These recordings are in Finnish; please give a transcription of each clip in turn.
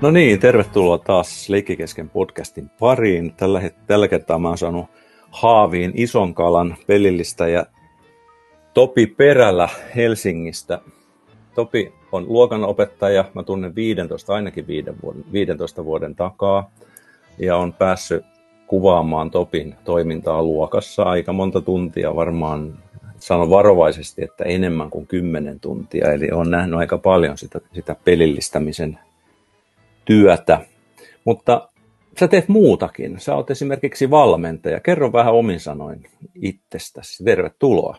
No niin, tervetuloa taas Leikkikesken podcastin pariin. Tällä, tällä kertaa mä oon saanut haaviin ison kalan pelillistä ja Topi Perälä Helsingistä. Topi on luokanopettaja, mä tunnen 15, ainakin 15 vuoden takaa ja on päässyt kuvaamaan Topin toimintaa luokassa aika monta tuntia, varmaan sanon varovaisesti, että enemmän kuin 10 tuntia, eli on nähnyt aika paljon sitä, sitä pelillistämisen työtä. Mutta sä teet muutakin. Sä oot esimerkiksi valmentaja. Kerro vähän omin sanoin itsestäsi. Tervetuloa.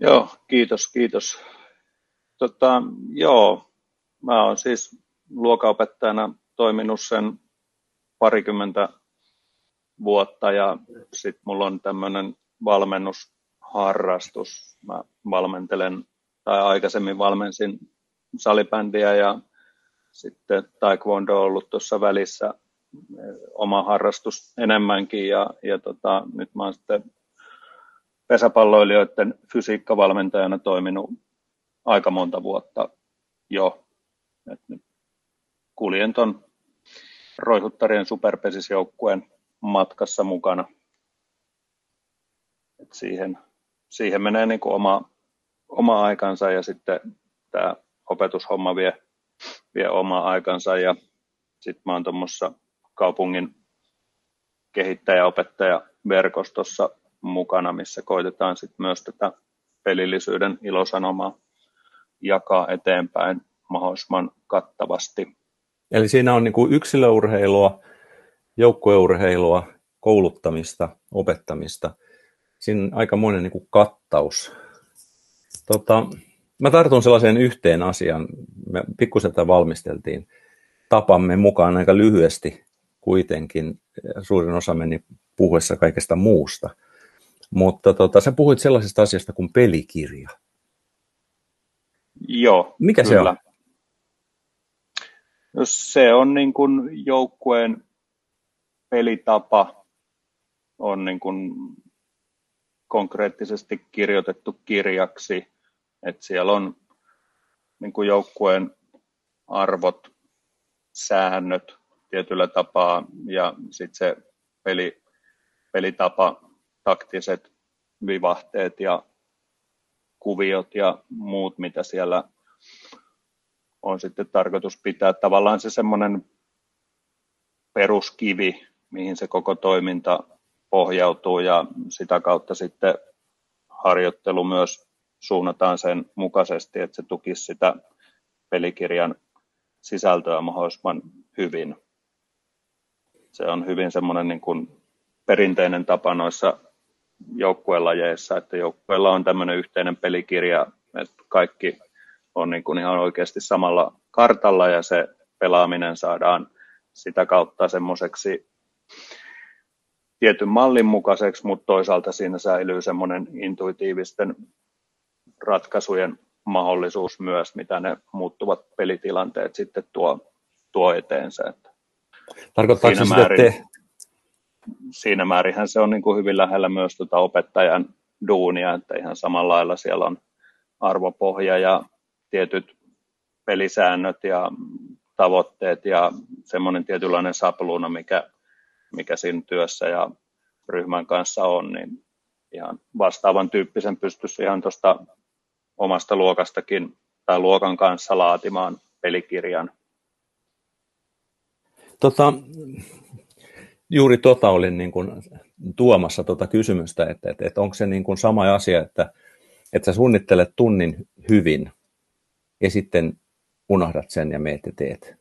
Joo, kiitos, kiitos. Tota, joo, mä oon siis luokaopettajana toiminut sen parikymmentä vuotta ja sitten mulla on tämmöinen valmennusharrastus. Mä valmentelen tai aikaisemmin valmensin salibändiä ja sitten taekwondo on ollut tuossa välissä oma harrastus enemmänkin ja, ja tota, nyt mä oon sitten pesäpalloilijoiden fysiikkavalmentajana toiminut aika monta vuotta jo. Et nyt kuljen tuon Roihuttarien superpesisjoukkueen matkassa mukana. Et siihen, siihen menee niin kuin oma, oma aikansa ja sitten tämä opetushomma vie, vie oma aikansa ja sitten mä oon tuommoissa kaupungin kehittäjä-opettaja-verkostossa mukana, missä koitetaan sit myös tätä pelillisyyden ilosanomaa jakaa eteenpäin mahdollisimman kattavasti. Eli siinä on niin kuin yksilöurheilua, joukkueurheilua, kouluttamista, opettamista. Siinä on aikamoinen niin kuin kattaus. Tota, mä tartun sellaiseen yhteen asiaan. Me pikkusen valmisteltiin tapamme mukaan aika lyhyesti kuitenkin. Suurin osa meni puhuessa kaikesta muusta. Mutta tota, sä puhuit sellaisesta asiasta kuin pelikirja. Joo, Mikä kyllä. se on? No, se on niin kuin joukkueen pelitapa on niin kuin konkreettisesti kirjoitettu kirjaksi, että siellä on niin kuin joukkueen arvot, säännöt tietyllä tapaa ja sitten se peli, pelitapa, taktiset vivahteet ja kuviot ja muut, mitä siellä on sitten tarkoitus pitää. Tavallaan se semmoinen peruskivi, mihin se koko toiminta pohjautuu ja sitä kautta sitten harjoittelu myös suunnataan sen mukaisesti, että se tukisi sitä pelikirjan sisältöä mahdollisimman hyvin. Se on hyvin semmoinen niin kuin perinteinen tapa noissa joukkuelajeissa, että joukkueella on tämmöinen yhteinen pelikirja, että kaikki on niin kuin ihan oikeasti samalla kartalla ja se pelaaminen saadaan sitä kautta semmoiseksi tietyn mallin mukaiseksi, mutta toisaalta siinä säilyy semmoinen intuitiivisten ratkaisujen mahdollisuus myös, mitä ne muuttuvat pelitilanteet sitten tuo, tuo eteensä. Tarkoittaako sitä, että te, siinä määrinhän se on niin kuin hyvin lähellä myös tuota opettajan duunia, että ihan samalla lailla siellä on arvopohja ja tietyt pelisäännöt ja tavoitteet ja semmoinen tietynlainen sapluuna, mikä, mikä siinä työssä ja ryhmän kanssa on, niin ihan vastaavan tyyppisen pystyisi ihan tuosta omasta luokastakin tai luokan kanssa laatimaan pelikirjan. Tota, juuri tota olin niin kuin tuomassa tuota kysymystä, että, että, että onko se niin kuin sama asia, että, että sä suunnittelet tunnin hyvin ja sitten unohdat sen ja meet ja teet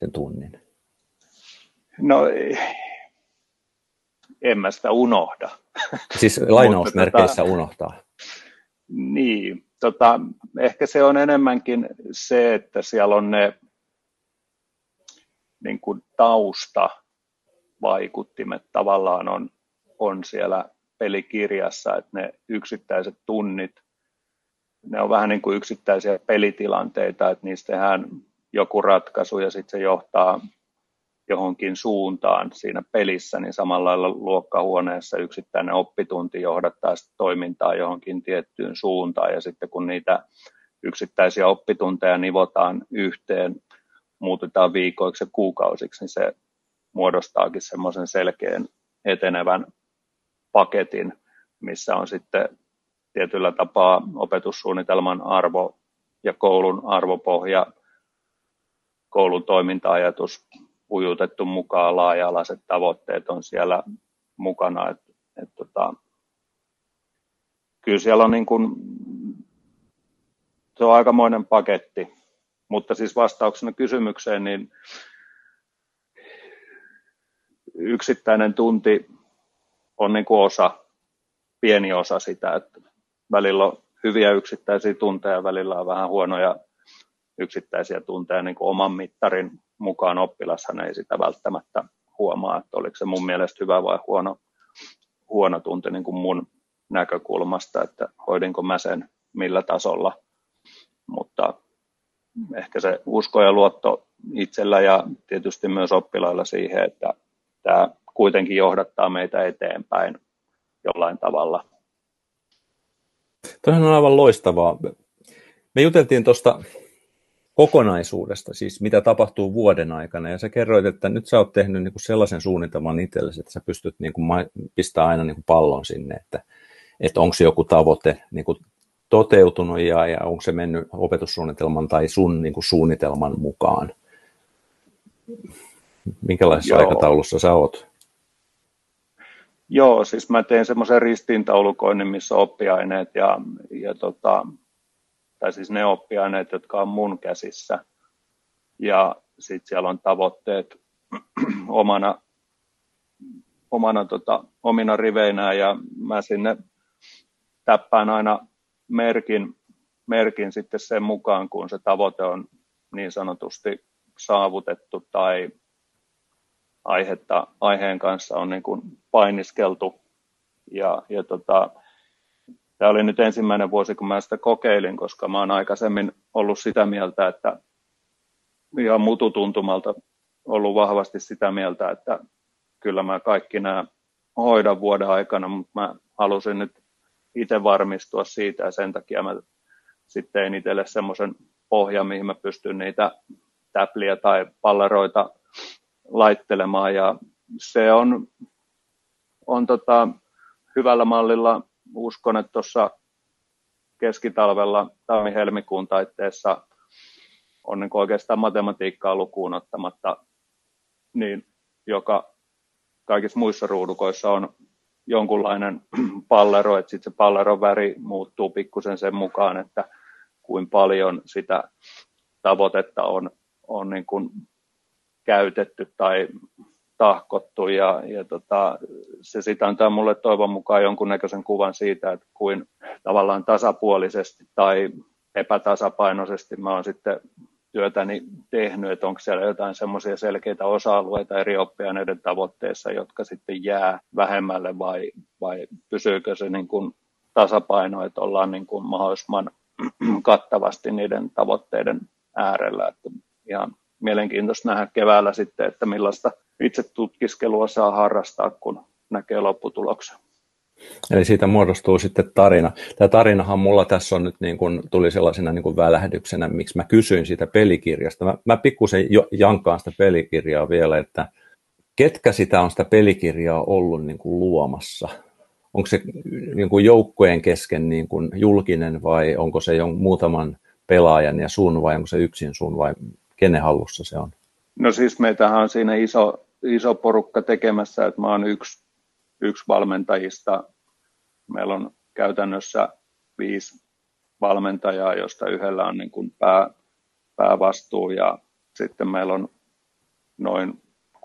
sen tunnin? No en mä sitä unohda. Siis lainausmerkeissä tota, unohtaa. Niin, tota, ehkä se on enemmänkin se, että siellä on ne niin kuin vaikuttimet tavallaan on, on siellä pelikirjassa, että ne yksittäiset tunnit, ne on vähän niin kuin yksittäisiä pelitilanteita, että niistä tehdään joku ratkaisu ja sitten se johtaa johonkin suuntaan siinä pelissä, niin samalla lailla luokkahuoneessa yksittäinen oppitunti johdattaa toimintaa johonkin tiettyyn suuntaan. Ja sitten kun niitä yksittäisiä oppitunteja nivotaan yhteen muutetaan viikoiksi ja kuukausiksi, niin se muodostaakin semmoisen selkeän etenevän paketin, missä on sitten tietyllä tapaa opetussuunnitelman arvo ja koulun arvopohja, koulun toiminta-ajatus ujutettu mukaan, laaja-alaiset tavoitteet on siellä mukana. Et, et tota, kyllä siellä on niin kuin, se on aikamoinen paketti, mutta siis vastauksena kysymykseen, niin yksittäinen tunti on niin osa, pieni osa sitä, että välillä on hyviä yksittäisiä tunteja, välillä on vähän huonoja yksittäisiä tunteja niin kuin oman mittarin mukaan oppilashan ei sitä välttämättä huomaa, että oliko se mun mielestä hyvä vai huono, huono tunti niin kuin mun näkökulmasta, että hoidinko mä sen millä tasolla, mutta ehkä se usko ja luotto itsellä ja tietysti myös oppilailla siihen, että tämä kuitenkin johdattaa meitä eteenpäin jollain tavalla. Tuohan on aivan loistavaa. Me juteltiin tuosta kokonaisuudesta, siis mitä tapahtuu vuoden aikana, ja sä kerroit, että nyt sä oot tehnyt niin kuin sellaisen suunnitelman itsellesi, että sä pystyt niin kuin pistää aina niin kuin pallon sinne, että, että onko joku tavoite niin kuin toteutunut ja, ja onko se mennyt opetussuunnitelman tai sun niin kuin suunnitelman mukaan. Minkälaisessa Joo. aikataulussa sä oot? Joo, siis mä teen semmoisen ristiintaulukoinnin, missä oppiaineet ja, ja tota, tai siis ne oppiaineet, jotka on mun käsissä. Ja sitten siellä on tavoitteet omana, omana tota, omina riveinään ja mä sinne täppään aina merkin, merkin sitten sen mukaan, kun se tavoite on niin sanotusti saavutettu tai aihetta, aiheen kanssa on niin kuin painiskeltu. Ja, ja tota, tämä oli nyt ensimmäinen vuosi, kun mä sitä kokeilin, koska mä oon aikaisemmin ollut sitä mieltä, että ihan mututuntumalta ollut vahvasti sitä mieltä, että kyllä mä kaikki nämä hoidan vuoden aikana, mutta mä halusin nyt itse varmistua siitä ja sen takia mä sitten tein itselle semmoisen pohjan, mihin mä pystyn niitä täpliä tai palleroita laittelemaan. Ja se on, on tota, hyvällä mallilla uskon, että tuossa keskitalvella tammi-helmikuun taitteessa on niin oikeastaan matematiikkaa lukuun ottamatta, niin joka kaikissa muissa ruudukoissa on jonkunlainen pallero, että sitten se palleron väri muuttuu pikkusen sen mukaan, että kuin paljon sitä tavoitetta on, on niin kuin käytetty tai tahkottu ja, ja tota, se sitä antaa mulle toivon mukaan jonkunnäköisen kuvan siitä, että kuin tavallaan tasapuolisesti tai epätasapainoisesti mä oon sitten työtäni tehnyt, että onko siellä jotain semmoisia selkeitä osa-alueita eri oppiaineiden tavoitteissa, jotka sitten jää vähemmälle vai, vai pysyykö se niin kuin tasapaino, että ollaan niin kuin mahdollisimman kattavasti niiden tavoitteiden äärellä. Että ihan mielenkiintoista nähdä keväällä sitten, että millaista itse tutkiskelua saa harrastaa, kun näkee lopputuloksen. Eli siitä muodostuu sitten tarina. Tämä tarinahan mulla tässä on nyt niin kuin, tuli sellaisena niin kuin välähdyksenä, miksi mä kysyin siitä pelikirjasta. Mä, mä pikkusen jankaan sitä pelikirjaa vielä, että ketkä sitä on sitä pelikirjaa ollut niin kuin luomassa? Onko se niin kuin joukkojen kesken niin kuin julkinen vai onko se jo muutaman pelaajan ja sun vai onko se yksin sun vai kenen hallussa se on? No siis meitähän on siinä iso, iso porukka tekemässä, että mä oon yksi, yksi valmentajista. Meillä on käytännössä viisi valmentajaa, josta yhdellä on niin kuin pää, päävastuu ja sitten meillä on noin 16-17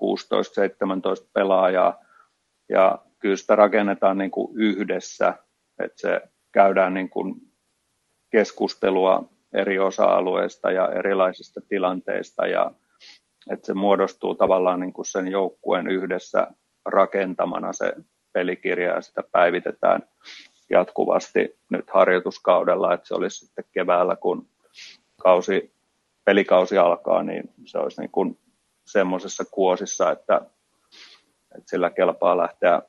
pelaajaa ja kyllä sitä rakennetaan niin kuin yhdessä, että se käydään niin kuin keskustelua eri osa-alueista ja erilaisista tilanteista ja että se muodostuu tavallaan niin kuin sen joukkueen yhdessä rakentamana se pelikirja ja sitä päivitetään jatkuvasti nyt harjoituskaudella, että se olisi sitten keväällä, kun kausi, pelikausi alkaa, niin se olisi niin kuin semmoisessa kuosissa, että, että sillä kelpaa lähteä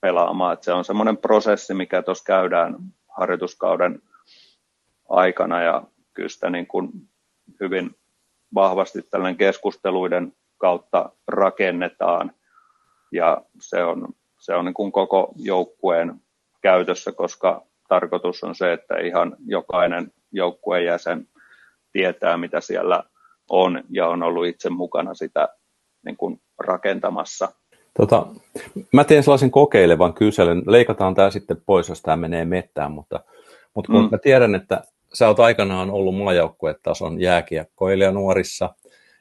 pelaamaan. Että se on semmoinen prosessi, mikä tuossa käydään harjoituskauden aikana ja kyllä sitä niin kuin hyvin vahvasti tällainen keskusteluiden kautta rakennetaan ja se on, se on niin kuin koko joukkueen käytössä, koska tarkoitus on se, että ihan jokainen joukkueen jäsen tietää, mitä siellä on ja on ollut itse mukana sitä niin kuin rakentamassa. Tota, mä teen sellaisen kokeilevan kyselyn, leikataan tämä sitten pois, jos tämä menee mettään, mutta, mutta kun mm. mä tiedän, että sä oot aikanaan ollut maajoukkuetason jääkiekkoilija nuorissa,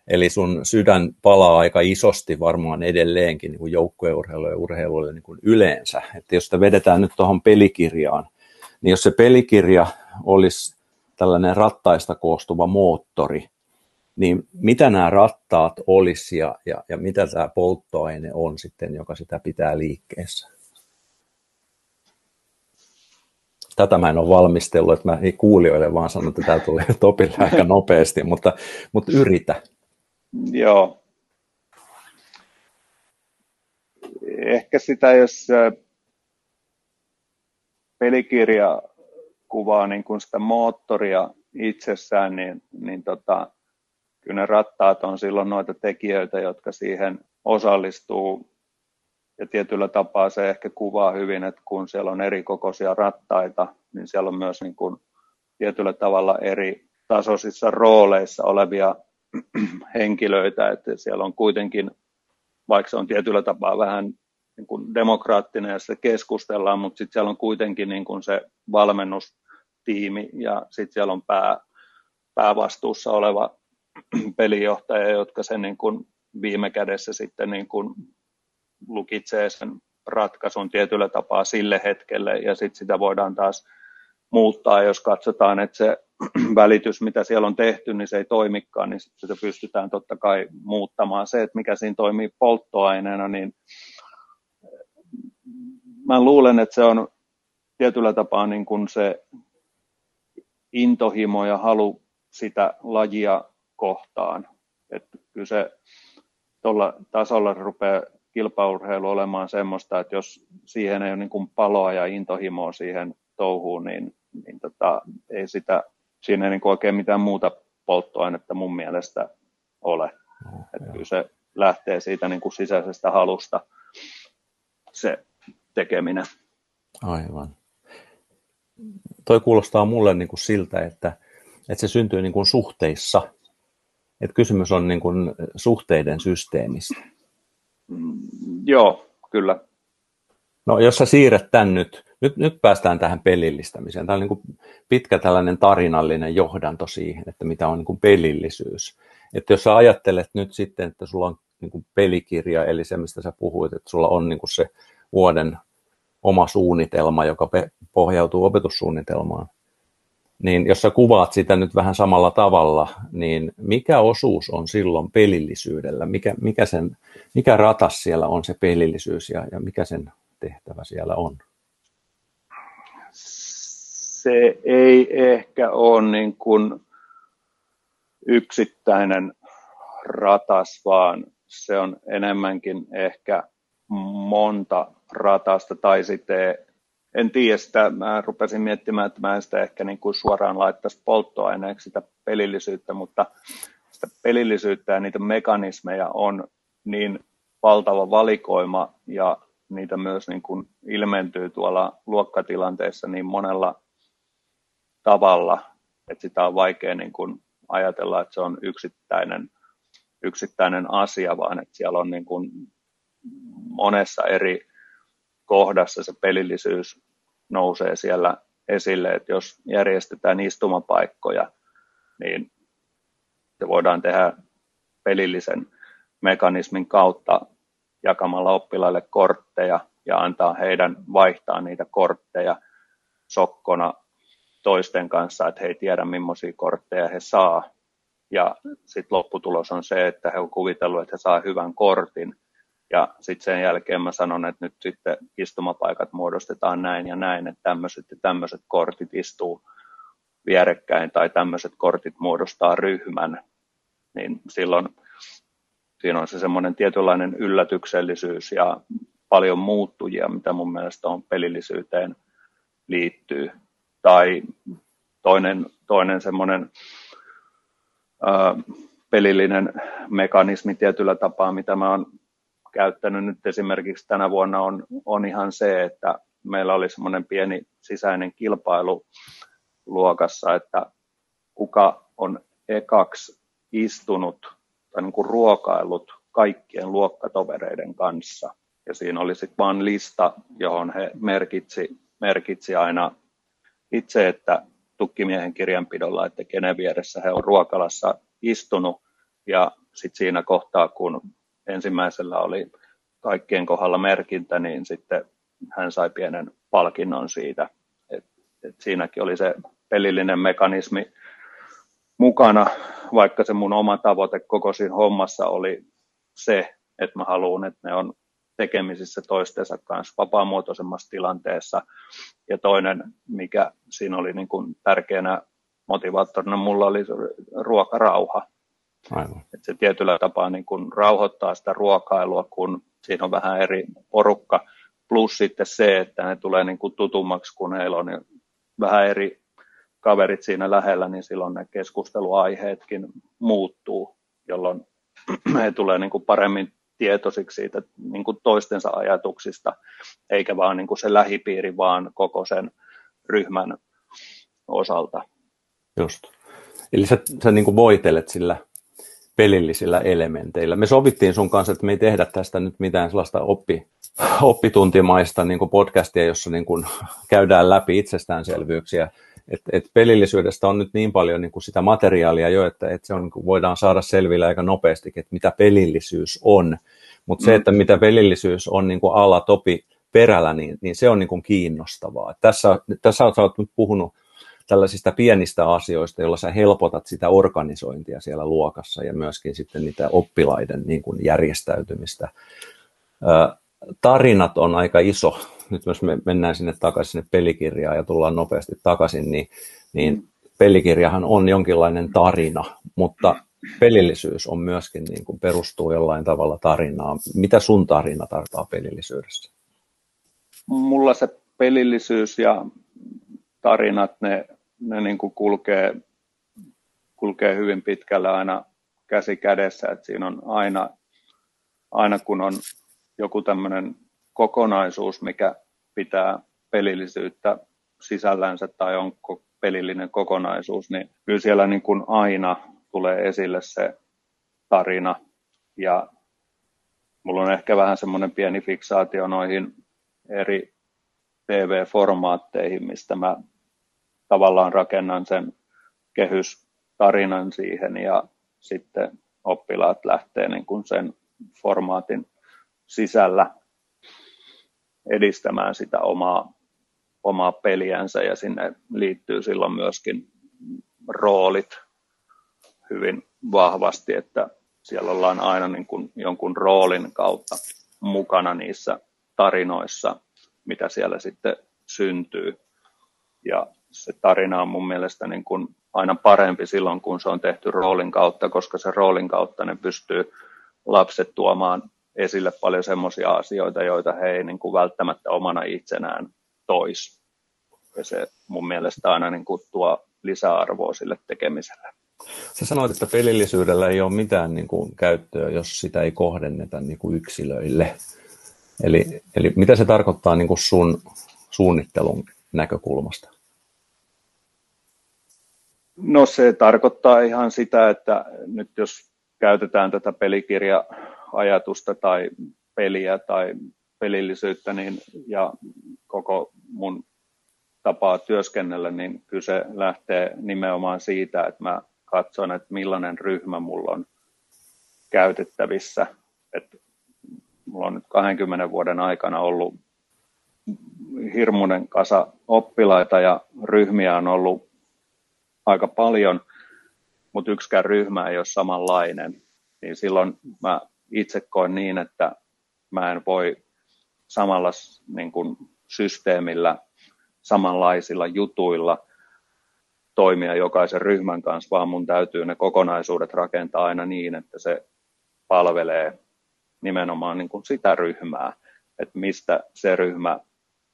eli sun sydän palaa aika isosti varmaan edelleenkin niin joukkueurheilu ja urheiluille niin yleensä. Että jos sitä vedetään nyt tuohon pelikirjaan, niin jos se pelikirja olisi tällainen rattaista koostuva moottori, niin mitä nämä rattaat olisi ja, ja, ja mitä tämä polttoaine on sitten, joka sitä pitää liikkeessä? Tätä mä en ole valmistellut, että mä kuulijoille vaan sanon, että tämä tulee Topille aika nopeasti, mutta, mutta yritä. Joo. Ehkä sitä, jos pelikirja kuvaa niin kuin sitä moottoria itsessään, niin, niin tota, kyllä ne rattaat on silloin noita tekijöitä, jotka siihen osallistuu. Ja tietyllä tapaa se ehkä kuvaa hyvin, että kun siellä on eri kokoisia rattaita, niin siellä on myös niin kuin tietyllä tavalla eri tasoisissa rooleissa olevia henkilöitä, että siellä on kuitenkin, vaikka se on tietyllä tapaa vähän niin kuin demokraattinen ja se keskustellaan, mutta sitten siellä on kuitenkin niin kuin se valmennustiimi ja sitten siellä on pää, päävastuussa oleva pelijohtaja, jotka sen niin kuin viime kädessä sitten niin kuin lukitsee sen ratkaisun tietyllä tapaa sille hetkelle ja sitten sitä voidaan taas muuttaa, jos katsotaan, että se välitys, mitä siellä on tehty, niin se ei toimikaan, niin sitä pystytään totta kai muuttamaan. Se, että mikä siinä toimii polttoaineena, niin mä luulen, että se on tietyllä tapaa niin kuin se intohimo ja halu sitä lajia kohtaan. Että kyllä se tuolla tasolla rupeaa kilpaurheilu olemaan semmoista, että jos siihen ei ole niin kuin paloa ja intohimoa siihen touhuun, niin, niin tota, ei sitä, siinä ei niin kuin oikein mitään muuta polttoainetta mun mielestä ole. Oh, että kyllä se lähtee siitä niin kuin sisäisestä halusta se tekeminen. Aivan. Toi kuulostaa mulle niin kuin siltä, että, että se syntyy niin kuin suhteissa. Että kysymys on niin kuin suhteiden systeemistä. Mm, joo, kyllä. No jos sä siirrät tämän nyt, nyt, nyt päästään tähän pelillistämiseen. Tämä on niin pitkä tällainen tarinallinen johdanto siihen, että mitä on niin pelillisyys. Että jos sä ajattelet nyt sitten, että sulla on niin pelikirja, eli se mistä sä puhuit, että sulla on niin se vuoden oma suunnitelma, joka pohjautuu opetussuunnitelmaan, niin jos sä kuvaat sitä nyt vähän samalla tavalla, niin mikä osuus on silloin pelillisyydellä? Mikä, mikä, sen, mikä ratas siellä on se pelillisyys ja, ja mikä sen tehtävä siellä on? Se ei ehkä ole niin kuin yksittäinen ratas, vaan se on enemmänkin ehkä monta ratasta tai sitten en tiedä sitä, mä rupesin miettimään, että mä en sitä ehkä niin kuin suoraan laittaisi polttoaineeksi sitä pelillisyyttä, mutta sitä pelillisyyttä ja niitä mekanismeja on niin valtava valikoima ja niitä myös niin kuin ilmentyy tuolla luokkatilanteessa niin monella tavalla, että sitä on vaikea niin kuin ajatella, että se on yksittäinen, yksittäinen asia, vaan että siellä on niin kuin monessa eri kohdassa se pelillisyys nousee siellä esille, että jos järjestetään istumapaikkoja, niin se voidaan tehdä pelillisen mekanismin kautta jakamalla oppilaille kortteja ja antaa heidän vaihtaa niitä kortteja sokkona toisten kanssa, että he ei tiedä millaisia kortteja he saa. Ja sitten lopputulos on se, että he on kuvitellut, että he saa hyvän kortin, ja sitten sen jälkeen mä sanon, että nyt sitten istumapaikat muodostetaan näin ja näin, että tämmöiset ja tämmöiset kortit istuu vierekkäin tai tämmöiset kortit muodostaa ryhmän, niin silloin siinä on se semmoinen tietynlainen yllätyksellisyys ja paljon muuttujia, mitä mun mielestä on pelillisyyteen liittyy. Tai toinen, toinen semmoinen pelillinen mekanismi tietyllä tapaa, mitä mä oon käyttänyt nyt esimerkiksi tänä vuonna on, on ihan se, että meillä oli semmoinen pieni sisäinen kilpailu luokassa, että kuka on ekaksi istunut tai niin kuin ruokailut kaikkien luokkatovereiden kanssa. Ja siinä oli sitten vain lista, johon he merkitsi, merkitsi aina itse, että tukkimiehen kirjanpidolla, että kenen vieressä he on ruokalassa istunut. Ja sitten siinä kohtaa, kun ensimmäisellä oli kaikkien kohdalla merkintä, niin sitten hän sai pienen palkinnon siitä. Et, et siinäkin oli se pelillinen mekanismi mukana, vaikka se mun oma tavoite koko siinä hommassa oli se, että mä haluan, että ne on tekemisissä toistensa kanssa vapaamuotoisemmassa tilanteessa. Ja toinen, mikä siinä oli niin kuin tärkeänä motivaattorina, mulla oli ruokarauha. Aivan. Että se tietyllä tapaa niin kuin rauhoittaa sitä ruokailua, kun siinä on vähän eri porukka. Plus sitten se, että ne tulee niin kuin tutummaksi, kun heillä on vähän eri kaverit siinä lähellä, niin silloin ne keskusteluaiheetkin muuttuu, jolloin he tulee niin kuin paremmin tietoisiksi siitä niin kuin toistensa ajatuksista, eikä vaan niin kuin se lähipiiri, vaan koko sen ryhmän osalta. Just. Eli sä, sä niin kuin voitelet sillä pelillisillä elementeillä. Me sovittiin sun kanssa, että me ei tehdä tästä nyt mitään sellaista oppi, oppituntimaista niin kuin podcastia, jossa niin kuin käydään läpi itsestäänselvyyksiä. Et, et pelillisyydestä on nyt niin paljon niin kuin sitä materiaalia jo, että, että se on, niin kuin voidaan saada selville aika nopeasti, että mitä pelillisyys on. Mutta mm. se, että mitä pelillisyys on niin kuin alla topi perällä, niin, niin se on niin kuin kiinnostavaa. Tässä, tässä olet nyt puhunut tällaisista pienistä asioista, joilla sä helpotat sitä organisointia siellä luokassa ja myöskin sitten niitä oppilaiden niin kuin järjestäytymistä. Tarinat on aika iso. Nyt jos me mennään sinne takaisin sinne pelikirjaan ja tullaan nopeasti takaisin, niin, niin pelikirjahan on jonkinlainen tarina, mutta pelillisyys on myöskin niin kuin perustuu jollain tavalla tarinaan. Mitä sun tarina tarkoittaa pelillisyydessä? Mulla se pelillisyys ja tarinat, ne ne niin kuin kulkee, kulkee hyvin pitkälle aina käsi kädessä, että siinä on aina, aina kun on joku tämmöinen kokonaisuus, mikä pitää pelillisyyttä sisällänsä tai on pelillinen kokonaisuus, niin kyllä siellä niin kuin aina tulee esille se tarina. Ja mulla on ehkä vähän semmoinen pieni fiksaatio noihin eri TV-formaatteihin, mistä mä tavallaan rakennan sen kehystarinan siihen ja sitten oppilaat lähtee niin kuin sen formaatin sisällä edistämään sitä omaa, omaa peliänsä ja sinne liittyy silloin myöskin roolit hyvin vahvasti, että siellä ollaan aina niin kuin jonkun roolin kautta mukana niissä tarinoissa, mitä siellä sitten syntyy. Ja se tarina on mun mielestä niin kuin aina parempi silloin, kun se on tehty roolin kautta, koska se roolin kautta ne pystyy lapset tuomaan esille paljon semmoisia asioita, joita he ei niin kuin välttämättä omana itsenään tois. Ja se mun mielestä aina niin kuin tuo lisäarvoa sille tekemiselle. Sä sanoit, että pelillisyydellä ei ole mitään niin kuin käyttöä, jos sitä ei kohdenneta niin kuin yksilöille. Eli, eli mitä se tarkoittaa niin kuin sun suunnittelun näkökulmasta? No se tarkoittaa ihan sitä, että nyt jos käytetään tätä pelikirja-ajatusta tai peliä tai pelillisyyttä niin, ja koko mun tapaa työskennellä, niin kyse lähtee nimenomaan siitä, että mä katson, että millainen ryhmä mulla on käytettävissä. Että mulla on nyt 20 vuoden aikana ollut hirmuinen kasa oppilaita ja ryhmiä on ollut aika paljon, mutta yksikään ryhmä ei ole samanlainen, niin silloin mä itse koen niin, että mä en voi samalla niin kuin systeemillä, samanlaisilla jutuilla toimia jokaisen ryhmän kanssa, vaan mun täytyy ne kokonaisuudet rakentaa aina niin, että se palvelee nimenomaan niin kuin sitä ryhmää, että mistä se ryhmä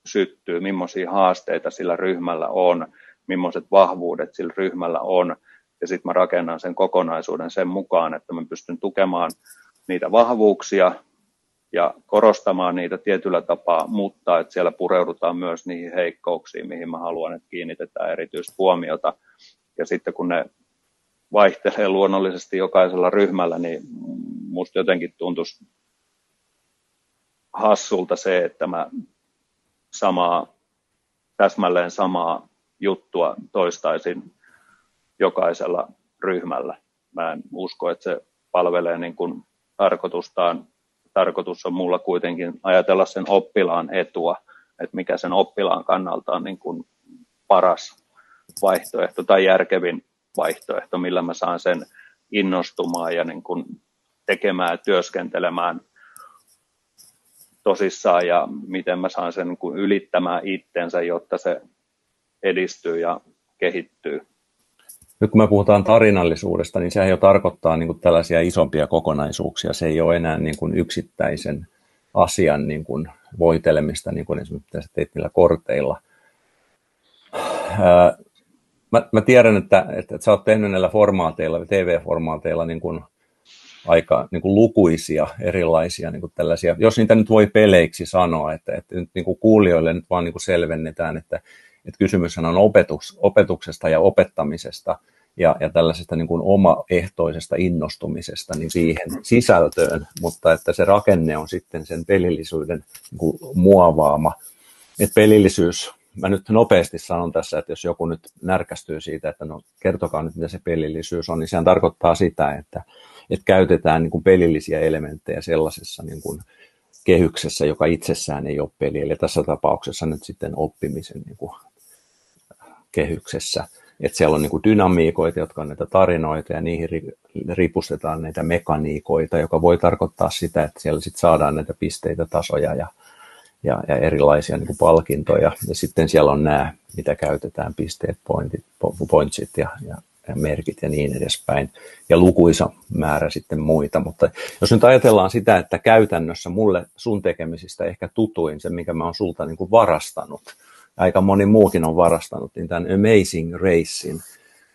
syttyy, millaisia haasteita sillä ryhmällä on, millaiset vahvuudet sillä ryhmällä on ja sitten mä rakennan sen kokonaisuuden sen mukaan, että mä pystyn tukemaan niitä vahvuuksia ja korostamaan niitä tietyllä tapaa, mutta että siellä pureudutaan myös niihin heikkouksiin, mihin mä haluan, että kiinnitetään erityistä huomiota. Ja sitten kun ne vaihtelee luonnollisesti jokaisella ryhmällä, niin musta jotenkin tuntuisi hassulta se, että mä samaa, täsmälleen samaa juttua toistaisin jokaisella ryhmällä. Mä en usko, että se palvelee niin kuin tarkoitustaan. Tarkoitus on mulla kuitenkin ajatella sen oppilaan etua, että mikä sen oppilaan kannalta on niin kuin paras vaihtoehto tai järkevin vaihtoehto, millä mä saan sen innostumaan ja niin kuin tekemään työskentelemään tosissaan ja miten mä saan sen niin kuin ylittämään itsensä, jotta se edistyy ja kehittyy. Nyt kun me puhutaan tarinallisuudesta, niin sehän jo tarkoittaa niin kuin tällaisia isompia kokonaisuuksia. Se ei ole enää niin kuin yksittäisen asian niin kuin voitelemista, niin kuin esimerkiksi teit niillä korteilla. Mä, mä tiedän, että, että, että sä oot tehnyt näillä formaateilla, TV-formaateilla niin kuin aika niin kuin lukuisia erilaisia niin kuin tällaisia, jos niitä nyt voi peleiksi sanoa, että, että nyt niin kuin kuulijoille nyt vaan niin kuin selvennetään, että, että kysymys on opetus, opetuksesta ja opettamisesta ja, ja tällaisesta niin kuin omaehtoisesta innostumisesta niin siihen sisältöön, mutta että se rakenne on sitten sen pelillisyyden niin kuin muovaama. Että pelillisyys mä nyt nopeasti sanon tässä, että jos joku nyt närkästyy siitä, että no kertokaa nyt mitä se pelillisyys on, niin sehän tarkoittaa sitä, että, että käytetään niin kuin pelillisiä elementtejä sellaisessa niin kuin kehyksessä, joka itsessään ei ole peli. Eli tässä tapauksessa nyt sitten oppimisen niin kuin kehyksessä. Että siellä on niin dynamiikoita, jotka on näitä tarinoita ja niihin ripustetaan näitä mekaniikoita, joka voi tarkoittaa sitä, että siellä sitten saadaan näitä pisteitä, tasoja ja ja, ja erilaisia niin kuin palkintoja. Ja sitten siellä on nämä, mitä käytetään, pisteet, pointit, pointsit ja, ja, ja merkit ja niin edespäin. Ja lukuisa määrä sitten muita. Mutta jos nyt ajatellaan sitä, että käytännössä mulle sun tekemisistä ehkä tutuin, se mikä mä oon sulta niin kuin varastanut, aika moni muukin on varastanut, niin tämän Amazing Racein,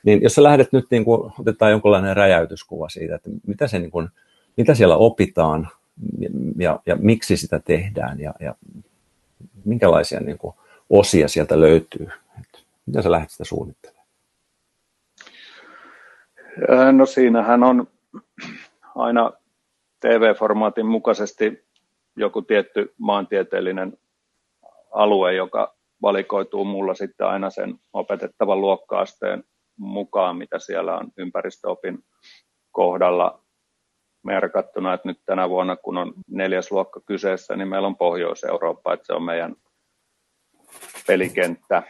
niin jos sä lähdet nyt, niin kuin, otetaan jonkinlainen räjäytyskuva siitä, että mitä, se, niin kuin, mitä siellä opitaan, ja, ja miksi sitä tehdään ja, ja minkälaisia niin kuin, osia sieltä löytyy? Et miten sä lähdet sitä suunnittelemaan? No siinähän on aina TV-formaatin mukaisesti joku tietty maantieteellinen alue, joka valikoituu mulla sitten aina sen opetettavan luokkaasteen mukaan, mitä siellä on ympäristöopin kohdalla merkattuna, että nyt tänä vuonna, kun on neljäs luokka kyseessä, niin meillä on Pohjois-Eurooppa, että se on meidän pelikenttä.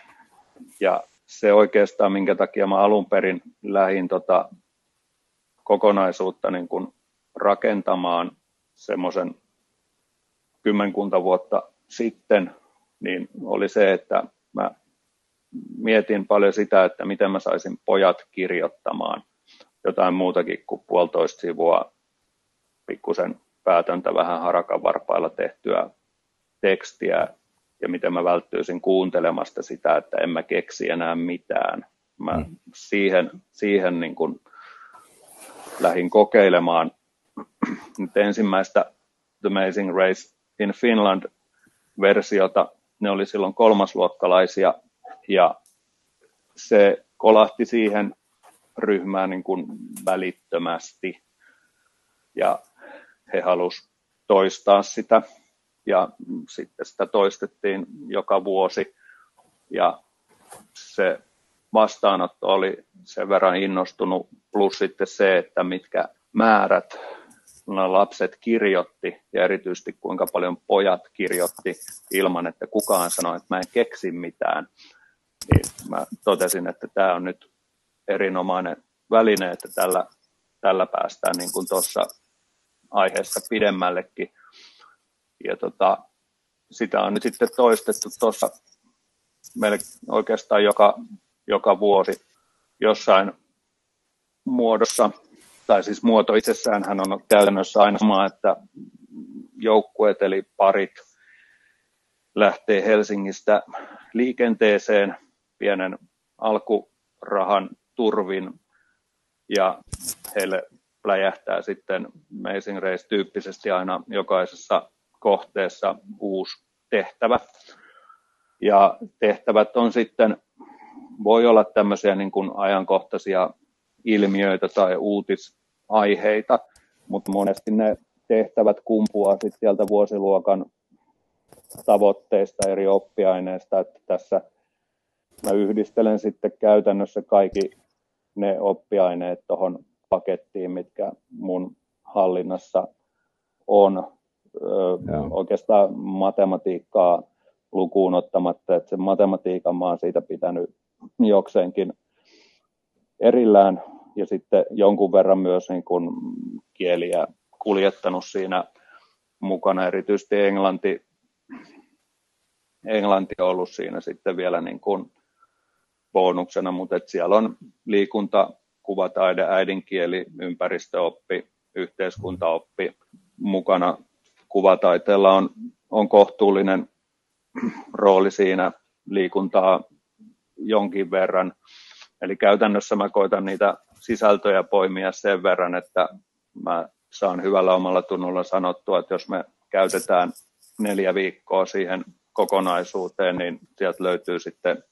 Ja se oikeastaan, minkä takia mä alun perin lähdin tota kokonaisuutta niin kuin rakentamaan semmoisen kymmenkunta vuotta sitten, niin oli se, että mä mietin paljon sitä, että miten mä saisin pojat kirjoittamaan jotain muutakin kuin puolitoista sivua pikkusen päätöntä vähän harakan varpailla tehtyä tekstiä ja miten mä välttyisin kuuntelemasta sitä, että en mä keksi enää mitään. Mä mm. siihen, siihen niin kuin lähdin kokeilemaan nyt ensimmäistä The Amazing Race in Finland versiota. Ne oli silloin kolmasluokkalaisia ja se kolahti siihen ryhmään niin kuin välittömästi. Ja he halusivat toistaa sitä ja sitten sitä toistettiin joka vuosi ja se vastaanotto oli sen verran innostunut, plus sitten se, että mitkä määrät lapset kirjoitti ja erityisesti kuinka paljon pojat kirjoitti ilman, että kukaan sanoi, että mä en keksi mitään. Niin mä totesin, että tämä on nyt erinomainen väline, että tällä, tällä päästään niin kuin tuossa aiheessa pidemmällekin. Ja tota, sitä on nyt sitten toistettu tuossa meillä oikeastaan joka, joka vuosi jossain muodossa, tai siis muoto itsessään hän on käytännössä aina sama, että joukkueet eli parit lähtee Helsingistä liikenteeseen pienen alkurahan turvin ja heille pläjähtää sitten Amazing Race-tyyppisesti aina jokaisessa kohteessa uusi tehtävä. Ja tehtävät on sitten, voi olla tämmöisiä niin kuin ajankohtaisia ilmiöitä tai uutisaiheita, mutta monesti ne tehtävät kumpuaa sitten sieltä vuosiluokan tavoitteista eri oppiaineista, että tässä mä yhdistelen sitten käytännössä kaikki ne oppiaineet tuohon pakettiin, mitkä mun hallinnassa on. Joo. Oikeastaan matematiikkaa lukuun ottamatta, että sen matematiikan mä oon siitä pitänyt jokseenkin erillään ja sitten jonkun verran myös niin kuin kieliä kuljettanut siinä mukana, erityisesti englanti, englanti on ollut siinä sitten vielä niin kuin bonuksena, mutta siellä on liikunta, kuvataide, äidinkieli, ympäristöoppi, yhteiskuntaoppi mukana. Kuvataiteella on, on kohtuullinen rooli siinä liikuntaa jonkin verran. Eli käytännössä mä koitan niitä sisältöjä poimia sen verran, että mä saan hyvällä omalla tunnolla sanottua, että jos me käytetään neljä viikkoa siihen kokonaisuuteen, niin sieltä löytyy sitten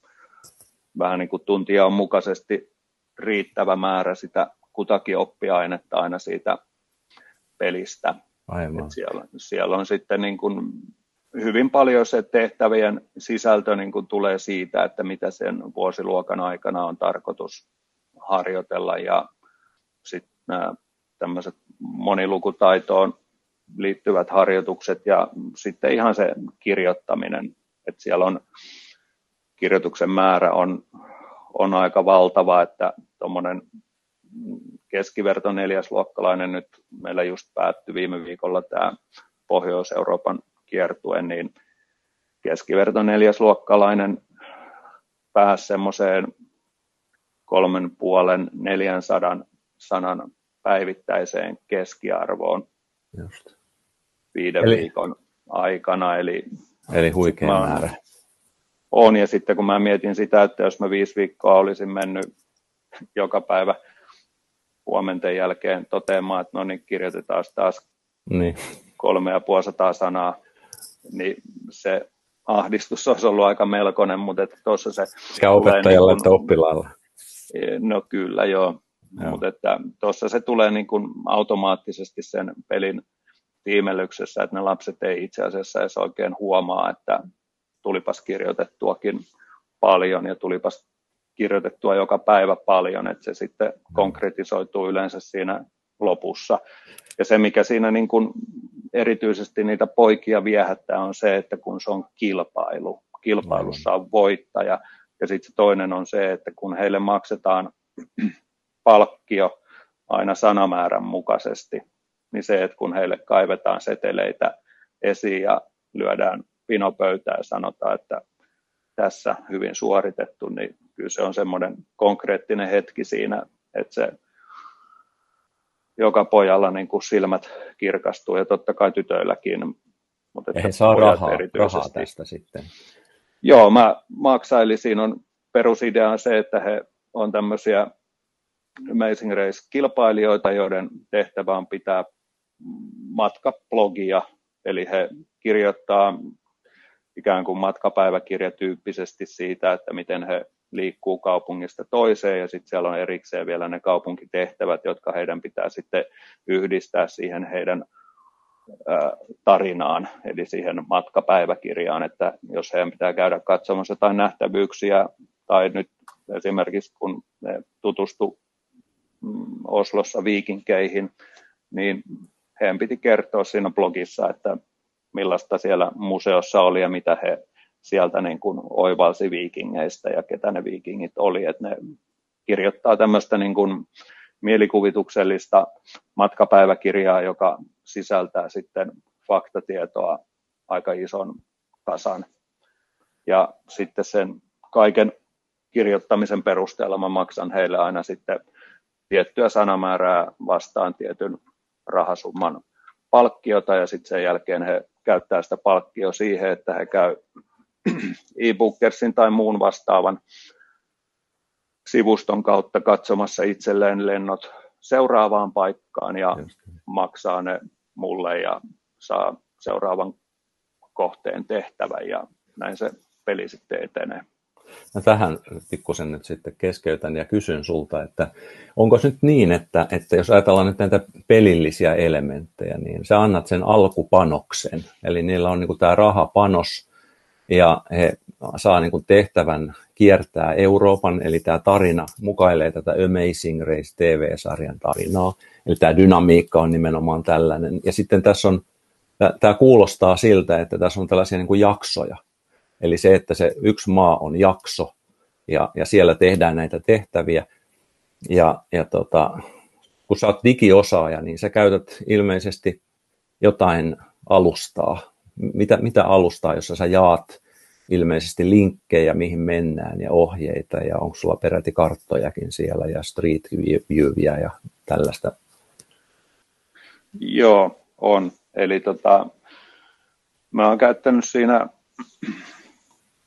vähän niin kuin tuntia on mukaisesti riittävä määrä sitä kutakin oppiainetta aina siitä pelistä. Aivan. Siellä, siellä on sitten niin kuin hyvin paljon se tehtävien sisältö niin kuin tulee siitä, että mitä sen vuosiluokan aikana on tarkoitus harjoitella ja sitten nämä tämmöiset monilukutaitoon liittyvät harjoitukset ja sitten ihan se kirjoittaminen, että siellä on kirjoituksen määrä on, on aika valtava, että tuommoinen keskiverto neljäsluokkalainen nyt meillä just päättyi viime viikolla tämä Pohjois-Euroopan kiertue, niin keskiverto neljäsluokkalainen pääsi semmoiseen kolmen puolen neljän sadan sanan päivittäiseen keskiarvoon Just. viiden eli, viikon aikana. Eli, eli huikea määrä. On, ja sitten kun mä mietin sitä, että jos mä viisi viikkoa olisin mennyt joka päivä huomenten jälkeen toteamaan, että no niin, kirjoitetaan taas niin. kolme ja puoli sanaa, niin se ahdistus olisi ollut aika melkoinen, mutta tuossa se... Sekä opettajalle niin että oppilaalla. No kyllä, joo. joo. Mutta että tuossa se tulee niin kuin automaattisesti sen pelin tiimellyksessä, että ne lapset ei itse asiassa edes oikein huomaa, että tulipas kirjoitettuakin paljon ja tulipas kirjoitettua joka päivä paljon, että se sitten konkretisoituu yleensä siinä lopussa. Ja se, mikä siinä niin kuin erityisesti niitä poikia viehättää, on se, että kun se on kilpailu, kilpailussa on voittaja. Ja sitten se toinen on se, että kun heille maksetaan palkkio aina sanamäärän mukaisesti, niin se, että kun heille kaivetaan seteleitä esiin ja lyödään pinopöytään ja sanotaan, että tässä hyvin suoritettu, niin kyllä se on semmoinen konkreettinen hetki siinä, että se joka pojalla niin kuin silmät kirkastuu ja totta kai tytöilläkin. Mutta että He saa rahaa, rahaa tästä sitten. Joo, mä maksailin. Siinä on perusidea on se, että he on tämmöisiä Amazing Race-kilpailijoita, joiden tehtävä on pitää matkablogia, eli he kirjoittaa ikään kuin matkapäiväkirjatyyppisesti siitä, että miten he liikkuu kaupungista toiseen ja sitten siellä on erikseen vielä ne kaupunkitehtävät, jotka heidän pitää sitten yhdistää siihen heidän tarinaan, eli siihen matkapäiväkirjaan, että jos heidän pitää käydä katsomassa jotain nähtävyyksiä, tai nyt esimerkiksi kun ne tutustu mm, Oslossa viikinkeihin, niin heidän piti kertoa siinä blogissa, että millaista siellä museossa oli ja mitä he sieltä niin kuin oivalsi viikingeistä ja ketä ne viikingit oli. Että ne kirjoittaa tämmöistä niin kuin mielikuvituksellista matkapäiväkirjaa, joka sisältää sitten faktatietoa aika ison kasan. Ja sitten sen kaiken kirjoittamisen perusteella mä maksan heille aina sitten tiettyä sanamäärää vastaan tietyn rahasumman palkkiota ja sitten sen jälkeen he käyttää sitä palkkio siihen, että he käy e-bookersin tai muun vastaavan sivuston kautta katsomassa itselleen lennot seuraavaan paikkaan ja maksaa ne mulle ja saa seuraavan kohteen tehtävän ja näin se peli sitten etenee. No tähän pikkusen nyt sitten keskeytän ja kysyn sulta, että onko nyt niin, että, että jos ajatellaan nyt näitä pelillisiä elementtejä, niin sä annat sen alkupanoksen, eli niillä on niin kuin tämä rahapanos, ja he saa niin kuin tehtävän kiertää Euroopan, eli tämä tarina mukailee tätä Amazing Race TV-sarjan tarinaa, eli tämä dynamiikka on nimenomaan tällainen, ja sitten tässä on, tämä kuulostaa siltä, että tässä on tällaisia niin kuin jaksoja, Eli se, että se yksi maa on jakso ja, ja siellä tehdään näitä tehtäviä. Ja, ja tota, kun sä oot digiosaaja, niin sä käytät ilmeisesti jotain alustaa. Mitä, mitä alustaa, jossa sä jaat ilmeisesti linkkejä, mihin mennään ja ohjeita ja onko sulla peräti karttojakin siellä ja street viewia ja tällaista? Joo, on. Eli tota, mä oon käyttänyt siinä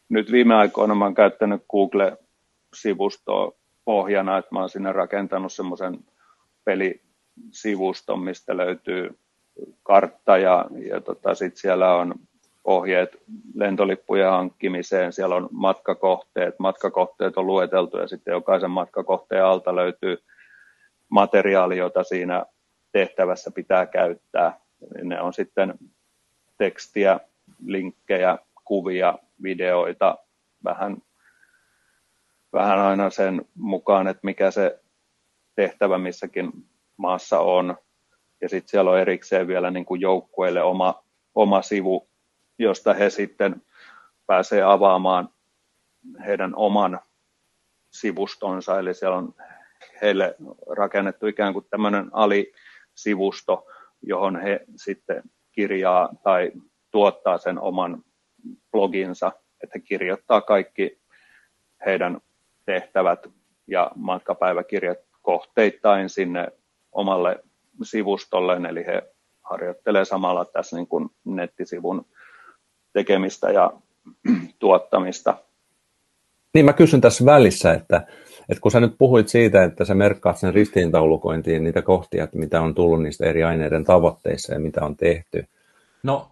nyt viime aikoina mä oon käyttänyt Google-sivustoa pohjana, että mä oon sinne rakentanut semmoisen pelisivuston, mistä löytyy kartta ja, ja tota, sitten siellä on ohjeet lentolippujen hankkimiseen, siellä on matkakohteet, matkakohteet on lueteltu ja sitten jokaisen matkakohteen alta löytyy materiaali, jota siinä tehtävässä pitää käyttää. Ne on sitten tekstiä, linkkejä, kuvia, videoita vähän, vähän aina sen mukaan, että mikä se tehtävä missäkin maassa on. Ja sitten siellä on erikseen vielä niin kuin joukkueille oma, oma sivu, josta he sitten pääsee avaamaan heidän oman sivustonsa, eli siellä on heille rakennettu ikään kuin tämmöinen alisivusto, johon he sitten kirjaa tai tuottaa sen oman bloginsa, että kirjoittaa kaikki heidän tehtävät ja matkapäiväkirjat kohteittain sinne omalle sivustolleen, eli he harjoittelee samalla tässä niin kuin nettisivun tekemistä ja tuottamista. Niin mä kysyn tässä välissä, että, että kun sä nyt puhuit siitä, että sä merkkaat sen ristiintaulukointiin niitä kohtia, että mitä on tullut niistä eri aineiden tavoitteissa ja mitä on tehty. No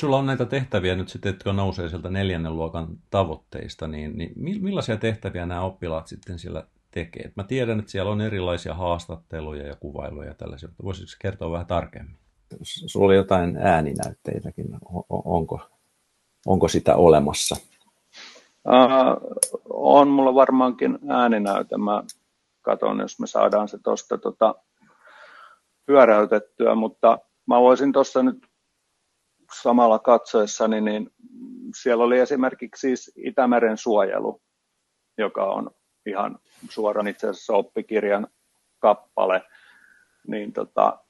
sulla on näitä tehtäviä nyt sitten, jotka nousee sieltä neljännen luokan tavoitteista, niin, niin millaisia tehtäviä nämä oppilaat sitten siellä tekee? Mä tiedän, että siellä on erilaisia haastatteluja ja kuvailuja ja tällaisia, mutta voisitko kertoa vähän tarkemmin? Sulla oli jotain ääninäytteitäkin, onko, onko sitä olemassa? Uh, on mulla varmaankin ääninäyte. Mä katson, jos me saadaan se tuosta tota, pyöräytettyä, mutta mä voisin tuossa nyt samalla katsoessani, niin siellä oli esimerkiksi siis Itämeren suojelu, joka on ihan suoran itse asiassa oppikirjan kappale, niin tota,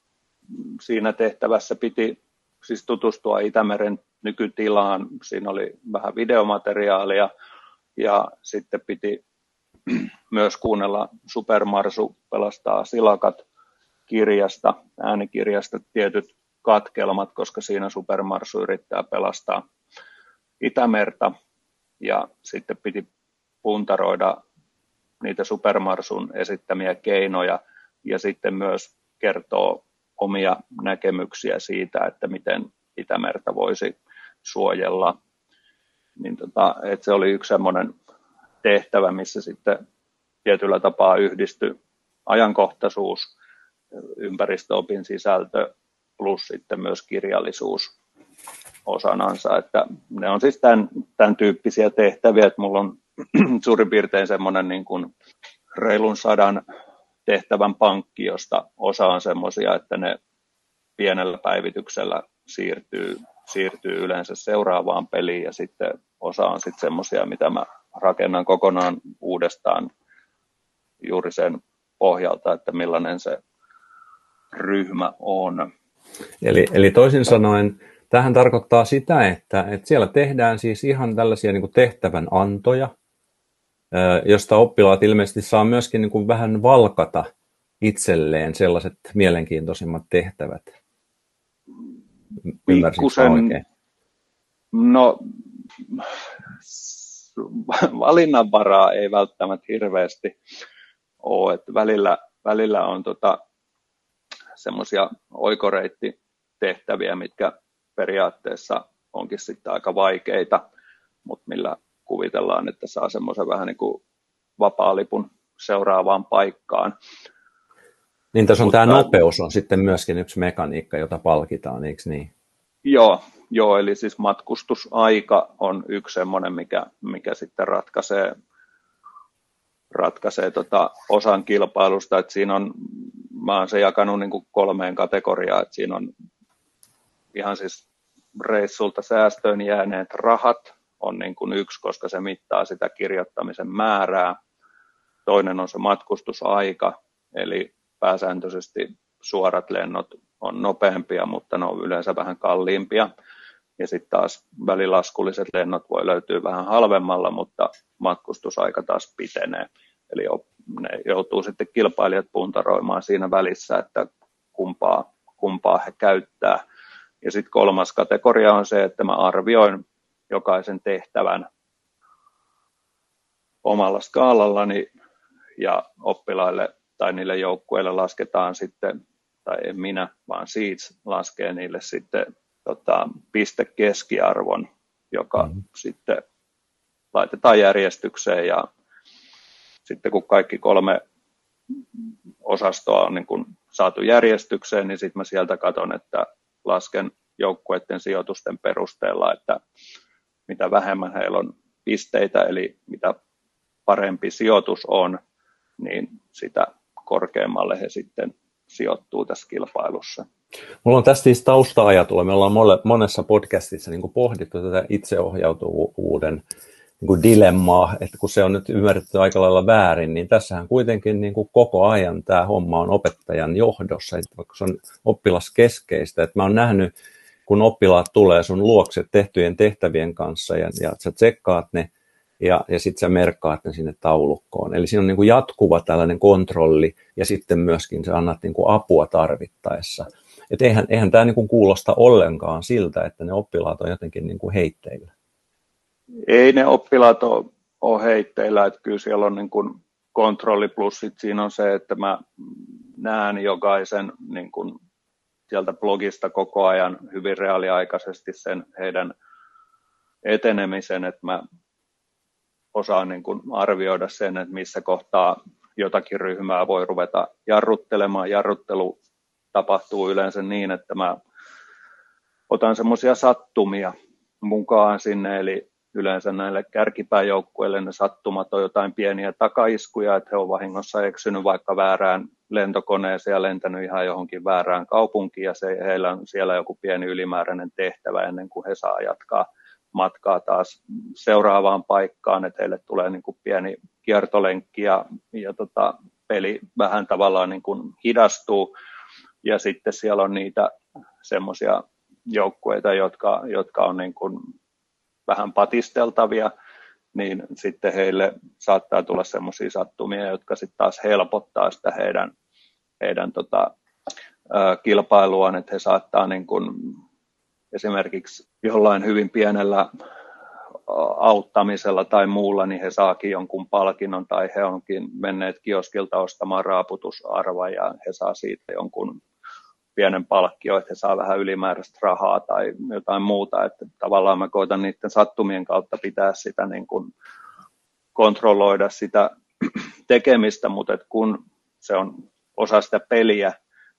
siinä tehtävässä piti siis tutustua Itämeren nykytilaan. Siinä oli vähän videomateriaalia ja sitten piti myös kuunnella Supermarsu pelastaa silakat kirjasta, äänikirjasta tietyt katkelmat, koska siinä Supermarsu yrittää pelastaa Itämerta ja sitten piti puntaroida niitä Supermarsun esittämiä keinoja ja sitten myös kertoo omia näkemyksiä siitä, että miten Itämerta voisi suojella. Niin tota, että se oli yksi semmoinen tehtävä, missä sitten tietyllä tapaa yhdistyi ajankohtaisuus, ympäristöopin sisältö plus sitten myös kirjallisuus osanansa. Että ne on siis tämän, tämän tyyppisiä tehtäviä, että mulla on suurin piirtein semmoinen niin kuin reilun sadan tehtävän pankki, josta osa on semmoisia, että ne pienellä päivityksellä siirtyy, siirtyy yleensä seuraavaan peliin ja sitten osa on sitten semmoisia, mitä mä rakennan kokonaan uudestaan juuri sen pohjalta, että millainen se ryhmä on. Eli, eli toisin sanoen, tähän tarkoittaa sitä, että, että siellä tehdään siis ihan tällaisia niin tehtävän antoja, josta oppilaat ilmeisesti saa myöskin niin kuin vähän valkata itselleen sellaiset mielenkiintoisimmat tehtävät. Pikkusen, oikein? No, valinnanvaraa ei välttämättä hirveästi ole, että välillä, välillä on tota, semmoisia oikoreittitehtäviä, mitkä periaatteessa onkin sitten aika vaikeita, mutta millä kuvitellaan, että saa semmoisen vähän niin kuin vapaalipun seuraavaan paikkaan. Niin tässä on Mutta, tämä nopeus on sitten myöskin yksi mekaniikka, jota palkitaan, eikö niin? Joo, joo, eli siis matkustusaika on yksi semmoinen, mikä, mikä sitten ratkaisee, ratkaisee tota osan kilpailusta, että siinä on, mä oon se jakanut niin kuin kolmeen kategoriaan, että siinä on ihan siis reissulta säästöön jääneet rahat on niin kuin yksi, koska se mittaa sitä kirjoittamisen määrää. Toinen on se matkustusaika, eli pääsääntöisesti suorat lennot on nopeampia, mutta ne on yleensä vähän kalliimpia. Ja sitten taas välilaskulliset lennot voi löytyä vähän halvemmalla, mutta matkustusaika taas pitenee. Eli ne joutuu sitten kilpailijat puntaroimaan siinä välissä, että kumpaa, kumpaa he käyttää. Ja sitten kolmas kategoria on se, että mä arvioin jokaisen tehtävän omalla skaalallani ja oppilaille tai niille joukkueille lasketaan sitten, tai en minä, vaan Seeds laskee niille sitten tota, pistekeskiarvon, joka mm-hmm. sitten laitetaan järjestykseen ja sitten kun kaikki kolme osastoa on niin kun saatu järjestykseen, niin sitten mä sieltä katson, että lasken joukkueiden sijoitusten perusteella, että mitä vähemmän heillä on pisteitä, eli mitä parempi sijoitus on, niin sitä korkeammalle he sitten sijoittuu tässä kilpailussa. Mulla on tästä siis tausta-ajatulla. Me ollaan monessa podcastissa niin pohdittu tätä itseohjautuvuuden niin kuin dilemmaa, että kun se on nyt ymmärretty aika lailla väärin, niin tässähän kuitenkin niin kuin koko ajan tämä homma on opettajan johdossa, että vaikka se on oppilaskeskeistä. Että mä oon nähnyt, kun oppilaat tulee sun luokse tehtyjen tehtävien kanssa ja, ja sä tsekkaat ne, ja, ja sitten sä merkkaat ne sinne taulukkoon. Eli siinä on niin kuin jatkuva tällainen kontrolli ja sitten myöskin sä annat niin kuin apua tarvittaessa. Et eihän, eihän tämä niin kuin kuulosta ollenkaan siltä, että ne oppilaat on jotenkin niin kuin heitteillä. Ei ne oppilaat ole, ole heitteillä, että kyllä siellä on niin kuin kontrolli plus sit siinä on se, että mä näen jokaisen niin kuin sieltä blogista koko ajan hyvin reaaliaikaisesti sen heidän etenemisen, että mä osaa niin kuin arvioida sen, että missä kohtaa jotakin ryhmää voi ruveta jarruttelemaan. Jarruttelu tapahtuu yleensä niin, että mä otan semmoisia sattumia mukaan sinne, eli yleensä näille kärkipääjoukkueille ne sattumat on jotain pieniä takaiskuja, että he ovat vahingossa eksynyt vaikka väärään lentokoneeseen ja lentänyt ihan johonkin väärään kaupunkiin ja se, heillä on siellä joku pieni ylimääräinen tehtävä ennen kuin he saa jatkaa matkaa taas seuraavaan paikkaan, että heille tulee niin kuin pieni kiertolenkki ja, ja tota, peli vähän tavallaan niin kuin hidastuu. Ja sitten siellä on niitä semmoisia joukkueita, jotka, jotka on niin kuin vähän patisteltavia, niin sitten heille saattaa tulla semmoisia sattumia, jotka sitten taas helpottaa sitä heidän, heidän tota, kilpailuaan, että he saattaa niin kuin esimerkiksi jollain hyvin pienellä auttamisella tai muulla, niin he saakin jonkun palkinnon tai he onkin menneet kioskilta ostamaan raaputusarva ja he saa siitä jonkun pienen palkkio, että he saa vähän ylimääräistä rahaa tai jotain muuta. Että tavallaan mä koitan niiden sattumien kautta pitää sitä niin kuin kontrolloida sitä tekemistä, mutta että kun se on osa sitä peliä,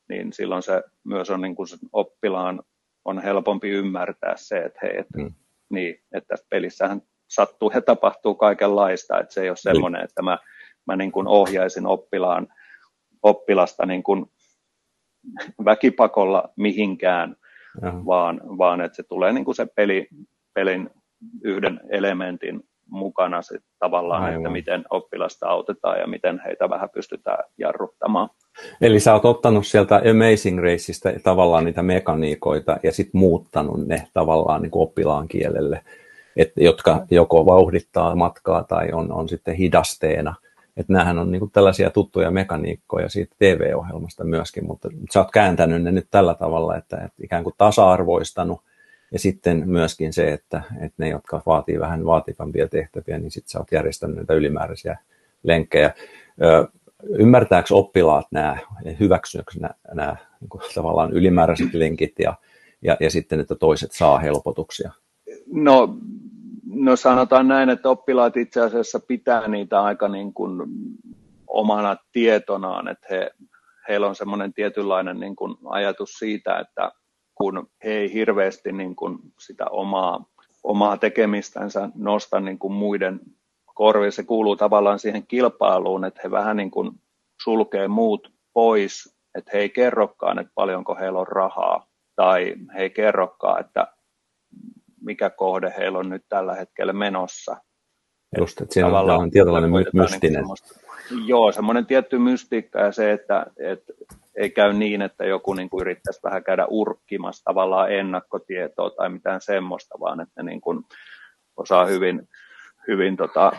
niin silloin se myös on niin kuin oppilaan on helpompi ymmärtää se, että hei, että, mm. niin, että tässä pelissähän sattuu ja tapahtuu kaikenlaista, että se ei ole niin. semmoinen, että mä, mä niin kuin ohjaisin oppilaan, oppilasta niin kuin väkipakolla mihinkään, vaan, vaan että se tulee niin kuin se peli, pelin yhden elementin mukana se, tavallaan, Aivan. että miten oppilasta autetaan ja miten heitä vähän pystytään jarruttamaan. Eli sä oot ottanut sieltä Amazing Raceista tavallaan niitä mekaniikoita ja sitten muuttanut ne tavallaan niin kuin oppilaan kielelle, että, jotka joko vauhdittaa matkaa tai on, on sitten hidasteena. Että näähän on niin kuin tällaisia tuttuja mekaniikkoja siitä TV-ohjelmasta myöskin, mutta sä oot kääntänyt ne nyt tällä tavalla, että, että ikään kuin tasa-arvoistanut Ja sitten myöskin se, että, että ne, jotka vaatii vähän vaativampia tehtäviä, niin sitten sä oot järjestänyt näitä ylimääräisiä lenkkejä. Ymmärtääkö oppilaat nämä, hyväksyykö nämä, niin kuin tavallaan ylimääräiset linkit ja, ja, ja sitten, että toiset saa helpotuksia? No, no sanotaan näin, että oppilaat itse asiassa pitää niitä aika niin kuin omana tietonaan, että he, heillä on semmoinen tietynlainen niin kuin ajatus siitä, että kun he ei hirveästi niin kuin sitä omaa, omaa tekemistänsä nosta niin kuin muiden korviin, se kuuluu tavallaan siihen kilpailuun, että he vähän niin kuin sulkee muut pois, että he ei kerrokaan, että paljonko heillä on rahaa, tai he ei kerrokaan, että mikä kohde heillä on nyt tällä hetkellä menossa. Just, että siellä on, on tietynlainen my- mystinen. Niin joo, semmoinen tietty mystiikka ja se, että, että ei käy niin, että joku niin kuin yrittäisi vähän käydä urkkimassa tavallaan ennakkotietoa tai mitään semmoista, vaan että ne niin kuin osaa hyvin, hyvin tota,